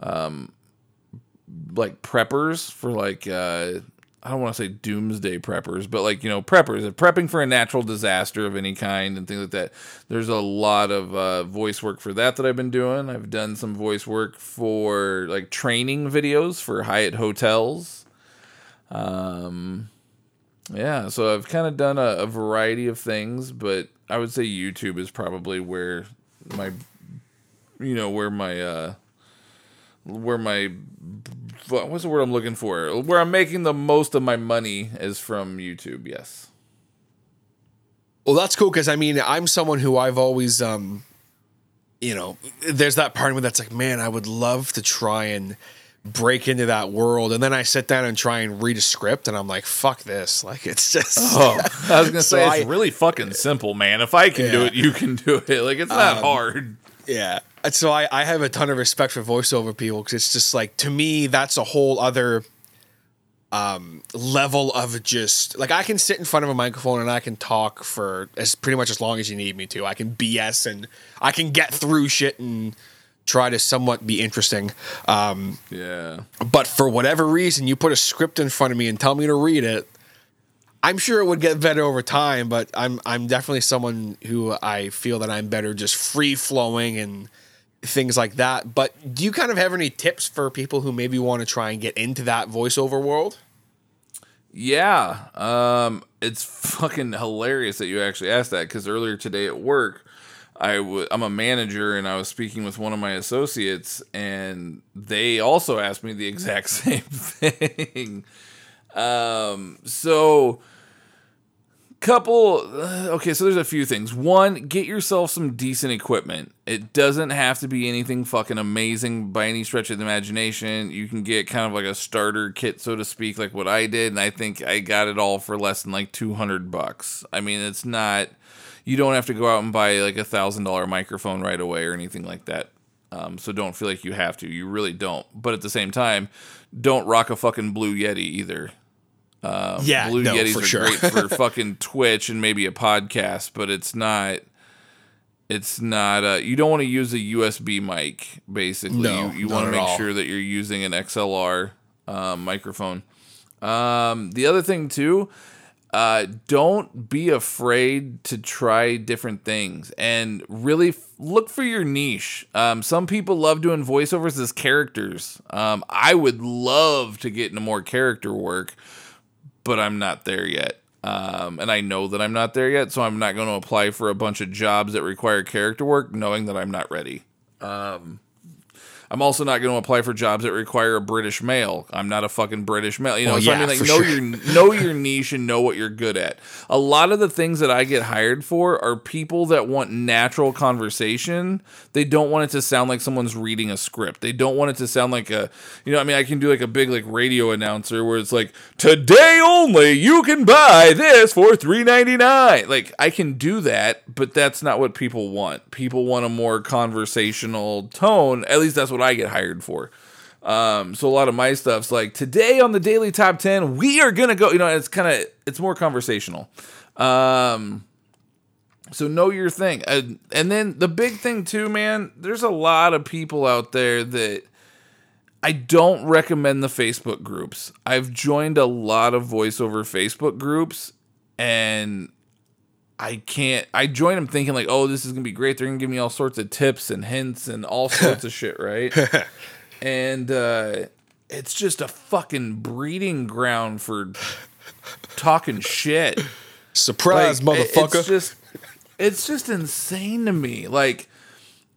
um, like preppers for like uh, I don't want to say doomsday preppers, but like you know preppers, uh, prepping for a natural disaster of any kind and things like that. There's a lot of uh, voice work for that that I've been doing. I've done some voice work for like training videos for Hyatt hotels. Um, yeah, so I've kind of done a, a variety of things, but I would say YouTube is probably where my, you know, where my, uh, where my, what's the word I'm looking for? Where I'm making the most of my money is from YouTube. Yes. Well, that's cool because I mean, I'm someone who I've always, um, you know, there's that part of me that's like, man, I would love to try and break into that world, and then I sit down and try and read a script, and I'm like, fuck this, like it's just. Oh, I was gonna So say I- it's really fucking simple, man. If I can do it, you can do it. Like it's not hard. Yeah. And So I, I have a ton of respect for voiceover people because it's just like to me that's a whole other um level of just like I can sit in front of a microphone and I can talk for as pretty much as long as you need me to. I can BS and I can get through shit and try to somewhat be interesting. Um Yeah. but for whatever reason you put a script in front of me and tell me to read it i'm sure it would get better over time but i'm i'm definitely someone who i feel that i'm better just free flowing and things like that but do you kind of have any tips for people who maybe want to try and get into that voiceover world Yeah, um, it's fucking hilarious that you actually asked that because earlier today at work, I w- I'm a manager and I was speaking with one of my associates and they also asked me the exact same thing. um, so couple uh, okay so there's a few things. One get yourself some decent equipment. It doesn't have to be anything fucking amazing by any stretch of the imagination. You can get kind of like a starter kit so to speak like what i did and i think i got it all for less than like 200 bucks. I mean it's not you don't have to go out and buy like a thousand dollar microphone right away or anything like that um, so don't feel like you have to you really don't but at the same time don't rock a fucking blue yeti either um, Yeah, Blue no, Yetis are sure. great for fucking Twitch and maybe a podcast, but it's not. It's not. Uh, you don't want to use a USB mic. Basically, No, you, you want to make all. sure that you're using an XLR um, microphone. Um, the other thing too, uh, don't be afraid to try different things and really f- look for your niche. Um, some people love doing voiceovers as characters. Um, I would love to get into more character work, but I'm not there yet. Um, and I know that I'm not there yet, so I'm not going to apply for a bunch of jobs that require character work, knowing that I'm not ready. I'm also not going to apply for jobs that require a British male. I'm not a fucking British male. You know, Well, so I mean, like know sure. your know your niche and know what you're good at. A lot of the things that I get hired for are people that want natural conversation. They don't want it to sound like someone's reading a script. They don't want it to sound like a, you know, I mean, I can do like a big like radio announcer where it's like today only you can buy this for three ninety nine. Like I can do that, but that's not what people want. People want a more conversational tone. At least that's what I get hired for. Um, so a lot of my stuff's like today on the daily top 10, we are gonna go, you know, it's kind of it's more conversational. Um so know your thing. And, and then the big thing too, man, there's a lot of people out there that I don't recommend the Facebook groups. I've joined a lot of voiceover Facebook groups and I can't. I join them thinking like, oh, this is gonna be great. They're gonna give me all sorts of tips and hints and all sorts of shit, right? and uh, it's just a fucking breeding ground for talking shit. Surprise, Like, motherfucker. It's just, it's just insane to me. Like,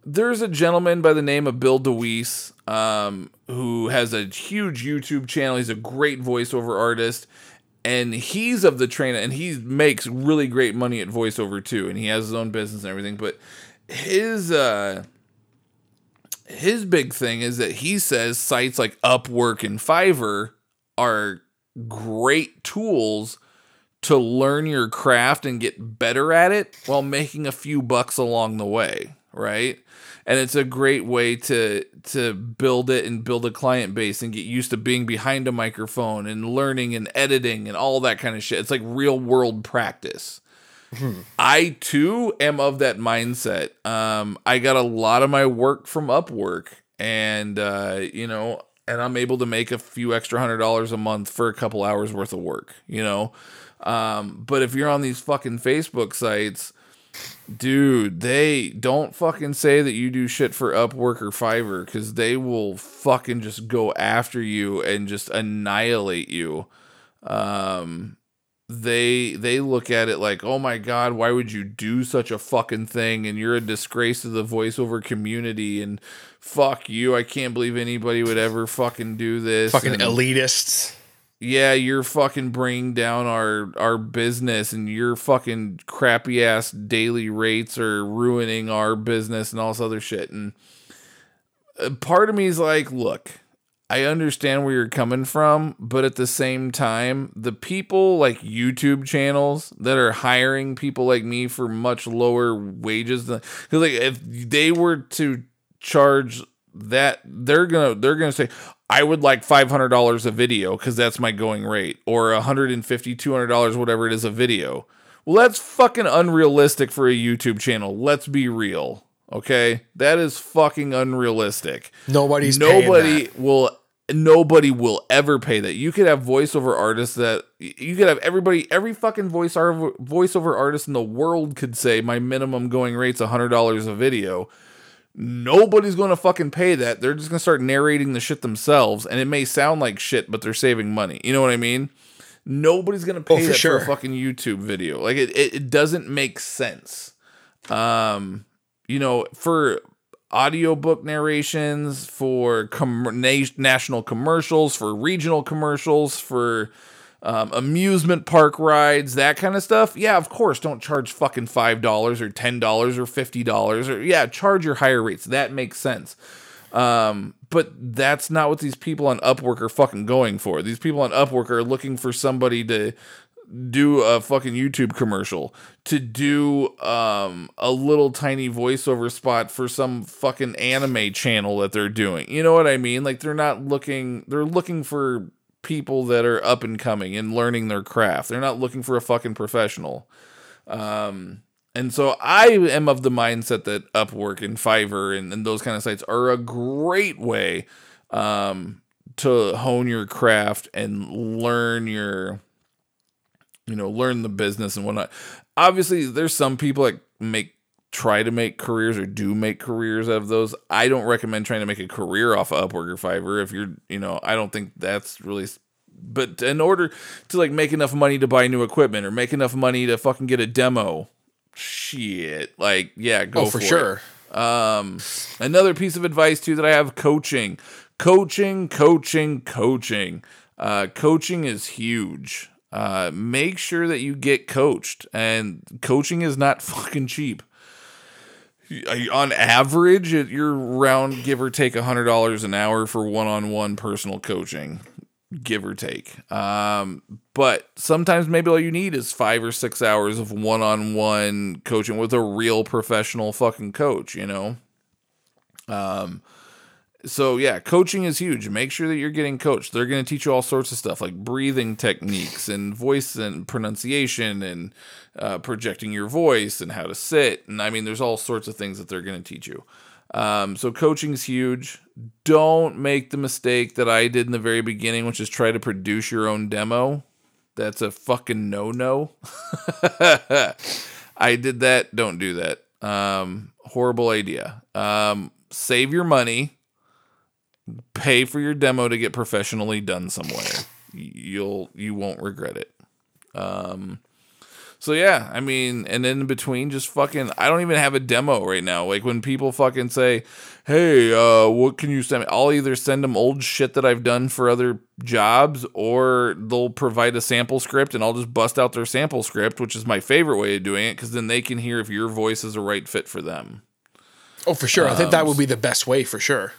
there's a gentleman by the name of Bill DeWees, um, who has a huge YouTube channel. He's a great voiceover artist, and he's of the train, and he makes really great money at voiceover too, and he has his own business and everything. But his uh, his big thing is that he says sites like Upwork and Fiverr are great tools to learn your craft and get better at it while making a few bucks along the way, right? And it's a great way to to build it and build a client base and get used to being behind a microphone and learning and editing and all that kind of shit. It's like real world practice. I too am of that mindset. Um, I got a lot of my work from Upwork, and uh, you know, and I'm able to make a few extra hundred dollars a month for a couple hours worth of work. You know, um, but if you're on these fucking Facebook sites, dude, they don't fucking say that you do shit for Upwork or Fiverr because they will fucking just go after you and just annihilate you. Um, they they look at it like, oh my god, why would you do such a fucking thing? And you're a disgrace to the voiceover community. And fuck you, I can't believe anybody would ever fucking do this. Fucking and, elitists. Yeah, you're fucking bringing down our our business, and your fucking crappy ass daily rates are ruining our business and all this other shit. And uh, part of me is like, look, I understand where you're coming from, but at the same time, the people like YouTube channels that are hiring people like me for much lower wages than because like if they were to charge that they're gonna they're gonna say I would like five hundred dollars a video because that's my going rate, or a hundred and fifty, two hundred dollars, whatever it is a video. Well, that's fucking unrealistic for a YouTube channel. Let's be real, okay? That is fucking unrealistic. Nobody's paying nobody will nobody will ever pay that. You could have voiceover artists that you could have everybody every fucking voice voiceover artist in the world could say my minimum going rate's $100 a video. Nobody's going to fucking pay that. They're just going to start narrating the shit themselves and it may sound like shit but they're saving money. You know what I mean? Nobody's going to Oh, pay for that for a fucking YouTube video. Like it, it it doesn't make sense. Um you know, for audiobook narrations, for com- na- national commercials, for regional commercials, for um, amusement park rides, that kind of stuff. Yeah, of course, don't charge fucking five dollars or ten dollars or fifty dollars or yeah, charge your higher rates. That makes sense. Um, but that's not what these people on Upwork are fucking going for. These people on Upwork are looking for somebody to do a fucking YouTube commercial, to do um a little tiny voiceover spot for some fucking anime channel that they're doing. You know what I mean? Like they're not looking they're looking for people that are up and coming and learning their craft. They're not looking for a fucking professional. Um and so I am of the mindset that Upwork and Fiverr and, and those kind of sites are a great way um, to hone your craft and learn your, you know, learn the business and whatnot. Obviously, there's some people that make try to make careers or do make careers out of those. I don't recommend trying to make a career off of Upwork or Fiverr if you're, you know, I don't think that's really but in order to like make enough money to buy new equipment or make enough money to fucking get a demo shit like yeah go Oh, for it. sure. um another piece of advice too that i have coaching coaching coaching coaching uh coaching is huge uh make sure that you get coached and coaching is not fucking cheap on average you're around give or take hundred dollars an hour for one-on-one personal coaching give or take. Um, but sometimes maybe all you need is five or six hours of one on one coaching with a real professional fucking coach, you know? Um, so yeah, coaching is huge. Make sure that you're getting coached. They're going to teach you all sorts of stuff like breathing techniques and voice and pronunciation and uh, projecting your voice and how to sit. And I mean, there's all sorts of things that they're going to teach you. Um, so coaching is huge. Don't make the mistake that I did in the very beginning, which is try to produce your own demo. That's a fucking no no. I did that. Don't do that. Um, horrible idea. Um, save your money. Pay for your demo to get professionally done somewhere. You'll you won't regret it. Um, so yeah, I mean, and in between, just fucking, I don't even have a demo right now. Like when people fucking say, "Hey, uh, what can you send me?" I'll either send them old shit that I've done for other jobs, or they'll provide a sample script, and I'll just bust out their sample script, which is my favorite way of doing it, because then they can hear if your voice is a right fit for them. Oh, for sure. I think that would be the best way for sure.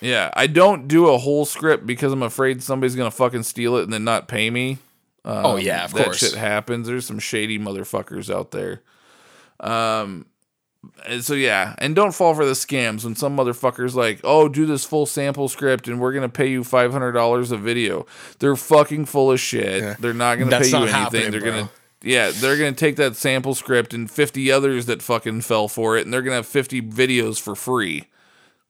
Yeah, I don't do a whole script because I'm afraid somebody's gonna fucking steal it and then not pay me. Um, Oh, yeah, of that course. shit happens. There's some shady motherfuckers out there. Um, so yeah, and don't fall for the scams when some motherfuckers like, oh, do this full sample script and we're gonna pay you five hundred dollars a video. They're fucking full of shit. They're not gonna That's pay you anything. they're bro. gonna yeah, they're gonna take that sample script and fifty others that fucking fell for it, and they're gonna have fifty videos for free.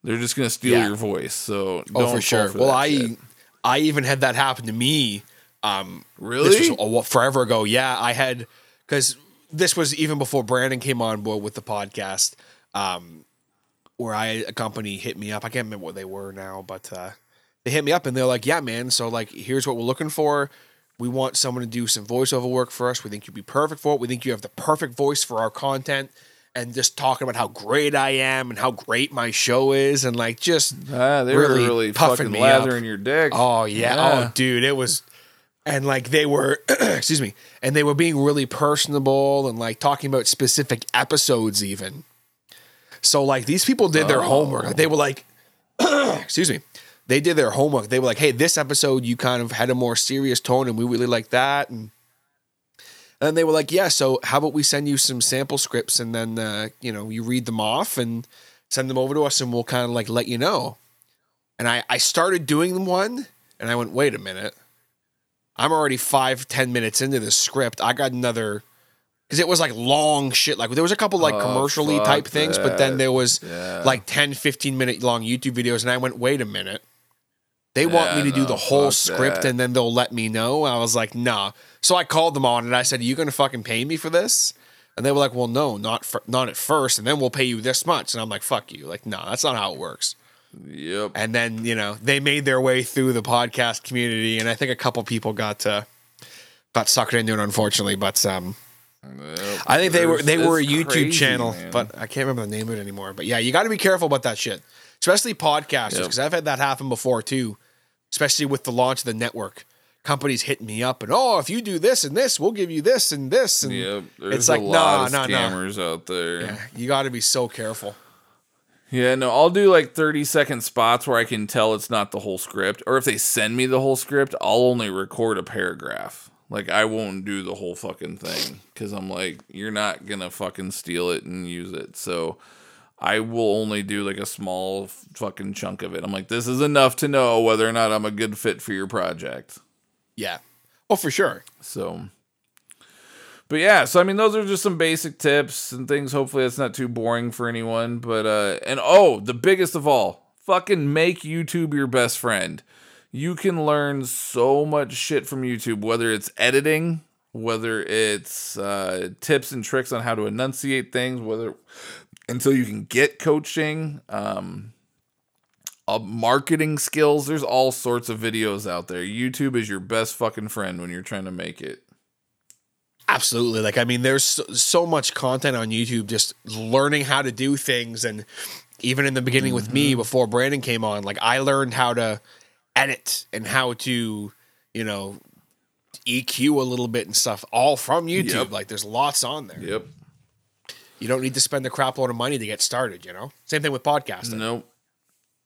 They're just gonna steal Yeah. your voice. So Oh, for sure. for well, I shit. I even had that happen to me. Um, Really? This was a, forever ago. Yeah, I had because this was even before Brandon came on board with the podcast. Um, where I a company hit me up. I can't remember what they were now, but uh, they hit me up and they're like, "Yeah, man. So like, here's what we're looking for. We want someone to do some voiceover work for us. We think you'd be perfect for it. We think you have the perfect voice for our content." And just talking about how great I am and how great my show is, and like just Ah, they were really really puffing fucking me up. lathering your dick. Oh yeah. Yeah. Oh dude, it was and like they were excuse me, and they were being really personable and like talking about specific episodes even. So like these people did their homework. They were like excuse me. They did their homework. They were like, "Hey, this episode you kind of had a more serious tone and we really like that." And and they were like, "Yeah, so how about we send you some sample scripts and then uh, you know, you read them off and send them over to us and we'll kind of like let you know." And I, I started doing one and I went, wait a minute. I'm already five, ten minutes into this script. I got another because it was like long shit. Like there was a couple like Oh, commercially type things, but then there was Yeah. like 10, 15 minute long YouTube videos. And I went, wait a minute. They want Yeah, me to do the whole script that. and then they'll let me know. I was like, nah. So I called them on and I said, Are you gonna fucking pay me for this? And they were like, Well, no, not for, not at first, and then we'll pay you this much. And I'm like, fuck you. Like, no, that's not how it works. Yep. And then, you know, they made their way through the podcast community and I think a couple people got uh, got suckered into it unfortunately, but um I think they were they were a YouTube crazy, channel, man. but I can't remember the name of it anymore. But yeah, you got to be careful about that shit, especially podcasters, Yep. because I've had that happen before too, especially with the launch of the network. companies hitting me up and oh, if you do this and this, we'll give you this and this and Yep. There's it's a like lot nah, of nah, scammers out there. Yeah, you got to be so careful. Yeah, no, I'll do like 30 second spots where I can tell it's not the whole script. Or if they send me the whole script, I'll only record a paragraph. Like, I won't do the whole fucking thing because I'm like, you're not going to fucking steal it and use it. So I will only do like a small fucking chunk of it. I'm like, this is enough to know whether or not I'm a good fit for your project. Yeah. Oh, for sure. So, but yeah, so I mean, those are just some basic tips and things. Hopefully, it's not too boring for anyone. But, uh, and oh, the biggest of all, fucking make YouTube your best friend. You can learn so much shit from YouTube, whether it's editing, whether it's uh, tips and tricks on how to enunciate things, whether until you can get coaching, um, uh, marketing skills. There's all sorts of videos out there. YouTube is your best fucking friend when you're trying to make it. Absolutely. Like, I mean, there's so, so much content on YouTube just learning how to do things. And even in the beginning with Mm-hmm. me, before Brandon came on, like, I learned how to edit and how to, you know, EQ a little bit and stuff all from YouTube. Yep. Like, there's lots on there. Yep. You don't need to spend a crap load of money to get started, you know? Same thing with podcasting. Nope.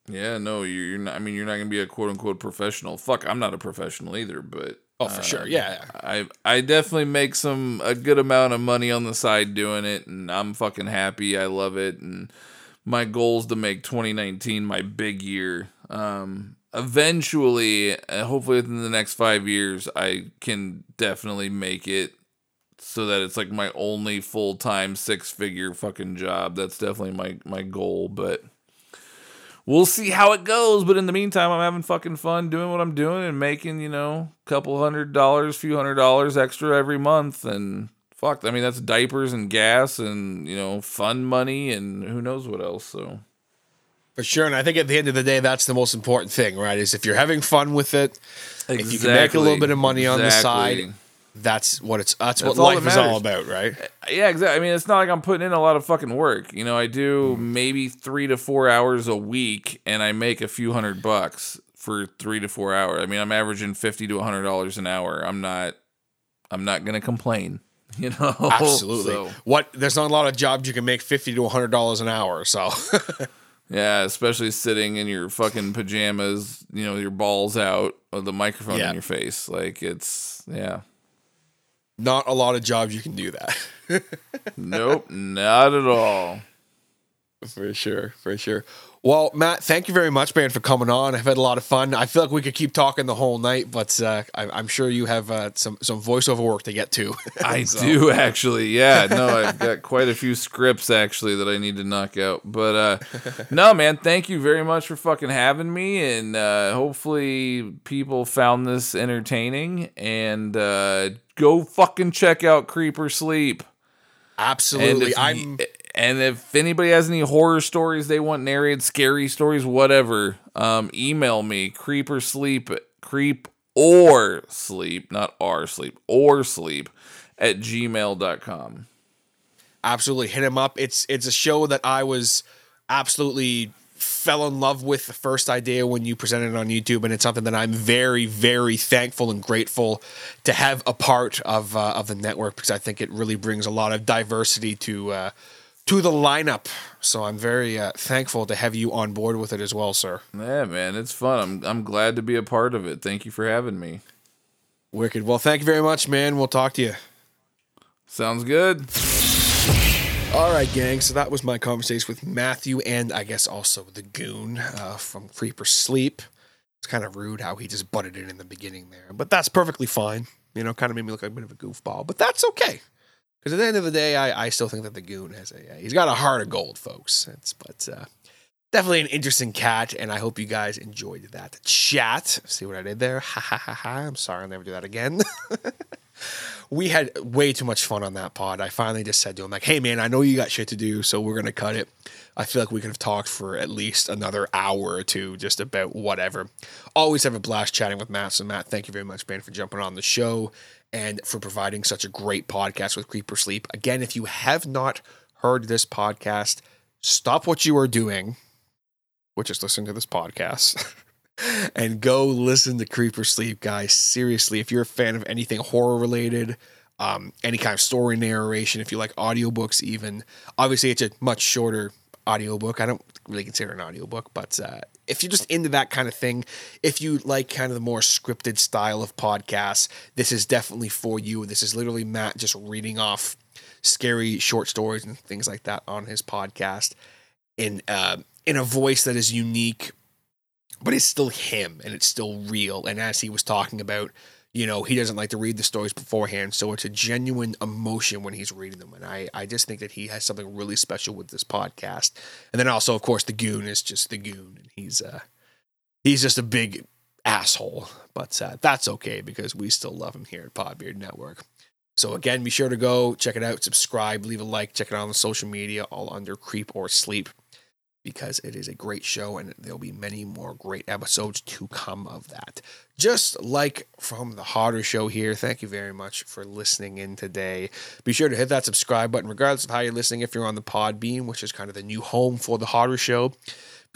Yeah, no, you're, you're not. I mean, you're not gonna be a quote unquote professional. Fuck, I'm not a professional either. But Oh, for sure. Yeah. I I definitely make some a good amount of money on the side doing it, and I'm fucking happy. I love it, and my goal is to make 2019 my big year. Um, eventually, uh, hopefully within the next five years, I can definitely make it so that it's like my only full time six figure fucking job. That's definitely my my goal, but we'll see how it goes. But in the meantime, I'm having fucking fun doing what I'm doing and making, you know, a couple hundred dollars, few hundred dollars extra every month. And fuck, I mean, that's diapers and gas and, you know, fun money and who knows what else. So, For sure. And I think at the end of the day, that's the most important thing, right? Is if you're having fun with it, if you can make a little bit of money on the side, that's what it's that's, That's what all life that is all about, right? Yeah, exactly. I mean, it's not like I'm putting in a lot of fucking work. You know, I do maybe three to four hours a week, and I make a few hundred bucks for three to four hours. I mean, I'm averaging fifty to hundred dollars an hour. I'm not, I'm not gonna complain. You know, Absolutely. So, What there's not a lot of jobs you can make fifty to hundred dollars an hour. So yeah, especially sitting in your fucking pajamas, you know, your balls out with the microphone Yeah. in your face. Like it's, yeah, not a lot of jobs you can do that. nope, not at all. For sure, for sure. Well, Matt, thank you very much, man, for coming on. I've had a lot of fun. I feel like we could keep talking the whole night, but uh, I, I'm sure you have uh, some some voiceover work to get to. I So- do actually. Yeah, no, I've got quite a few scripts actually that I need to knock out. But uh no, man, thank you very much for fucking having me and uh hopefully people found this entertaining and uh go fucking check out Creep or Sleep. Absolutely. I'm and if anybody has any horror stories they want narrated, scary stories, whatever, um, email me creeper sleep creep or sleep, not r sleep or sleep at gmail.com. absolutely hit him up. It's it's a show that I was absolutely fell in love with the first idea when you presented it on YouTube, and it's something that I'm very very thankful and grateful to have a part of uh, of the network because I think it really brings a lot of diversity to uh, to the lineup. So I'm very uh, thankful to have you on board with it as well, sir. Yeah, man, it's fun. I'm I'm glad to be a part of it. Thank you for having me. Wicked. Well, thank you very much, man. We'll talk to you. Sounds good. All right, gang. So that was my conversation with Matthew and I guess also the goon uh, from Creep or Sleep. It's kind of rude how he just butted in in the beginning there, but that's perfectly fine. You know, kind of made me look like a bit of a goofball, but that's okay. Because at the end of the day, I, I still think that the goon has a he's got a heart of gold, folks. It's but uh, definitely an interesting cat, and I hope you guys enjoyed that chat. See what I did there? Ha ha ha ha! I'm sorry, I'll never do that again. we had way too much fun on that pod. I finally just said to him, like, hey man, I know you got shit to do, so we're gonna cut it. I feel like we could have talked for at least another hour or two just about whatever. Always have a blast chatting with Matt. So Matt, thank you very much, man, for jumping on the show and for providing such a great podcast with Creep or Sleep. Again, if you have not heard this podcast, stop what you are doing, which is listening to this podcast. and go listen to Creep or Sleep, guys. Seriously, if you're a fan of anything horror related, um, any kind of story narration, if you like audiobooks, even obviously it's a much shorter audiobook. I don't really consider an audiobook, but uh, if you're just into that kind of thing, if you like kind of the more scripted style of podcasts, this is definitely for you. This is literally Matt just reading off scary short stories and things like that on his podcast in uh, in a voice that is unique, but it's still him and it's still real. And as he was talking about, you know, he doesn't like to read the stories beforehand, so it's a genuine emotion when he's reading them. And I, I just think that he has something really special with this podcast. And then also, of course, the goon is just the goon, and he's uh, he's just a big asshole. But uh, that's okay because we still love him here at Podbeard Network. So again, be sure to go check it out, subscribe, leave a like, check it out on the social media, all under Creep or Sleep because it is a great show and there'll be many more great episodes to come of that. Just like from the Hodder Show here, thank you very much for listening in today. Be sure to hit that subscribe button, regardless of how you're listening. If you're on the Podbean, which is kind of the new home for the Hodder Show,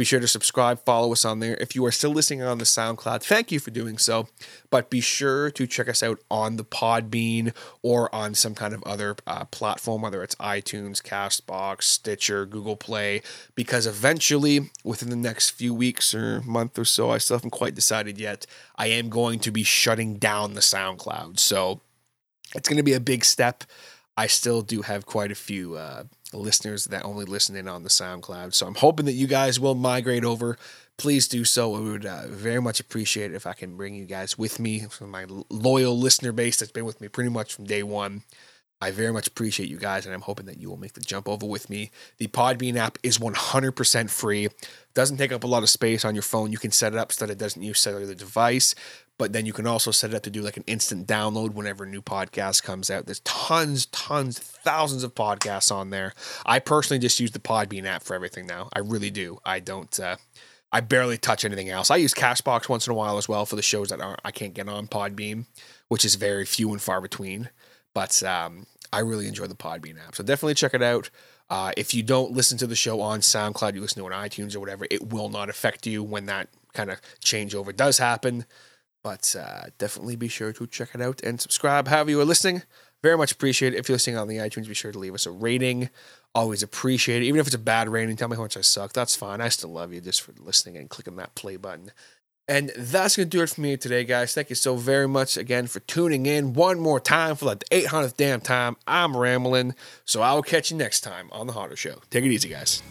be sure to subscribe, follow us on there. If you are still listening on the SoundCloud, thank you for doing so. But be sure to check us out on the Podbean or on some kind of other uh, platform, whether it's iTunes, Castbox, Stitcher, Google Play, because eventually, within the next few weeks or month or so, I still haven't quite decided yet, I am going to be shutting down the SoundCloud. So it's going to be a big step. I still do have quite a few uh, listeners that only listen in on the SoundCloud. So I'm hoping that you guys will migrate over. Please do so. I would uh, very much appreciate it if I can bring you guys with me, from my loyal listener base that's been with me pretty much from day one. I very much appreciate you guys, and I'm hoping that you will make the jump over with me. The Podbean app is 100% free. Doesn't take up a lot of space on your phone. You can set it up so that it doesn't use cellular device, but then you can also set it up to do like an instant download whenever a new podcast comes out. There's tons, tons, thousands of podcasts on there. I personally just use the Podbean app for everything now. I really do. I don't. Uh, I barely touch anything else. I use Castbox once in a while as well for the shows that aren't I can't get on Podbean, which is very few and far between. But um, I really enjoy the Podbean app. So definitely check it out. Uh, if you don't listen to the show on SoundCloud, you listen to it on iTunes or whatever, it will not affect you when that kind of changeover does happen. But uh, definitely be sure to check it out and subscribe however you are listening. Very much appreciate it. If you're listening on the iTunes, be sure to leave us a rating. Always appreciate it. Even if it's a bad rating, tell me how much I suck. That's fine. I still love you just for listening and clicking that play button. And that's going to do it for me today, guys. Thank you so very much again for tuning in one more time for like the 800th damn time. I'm rambling. So I'll catch you next time on The Hodder Show. Take it easy, guys.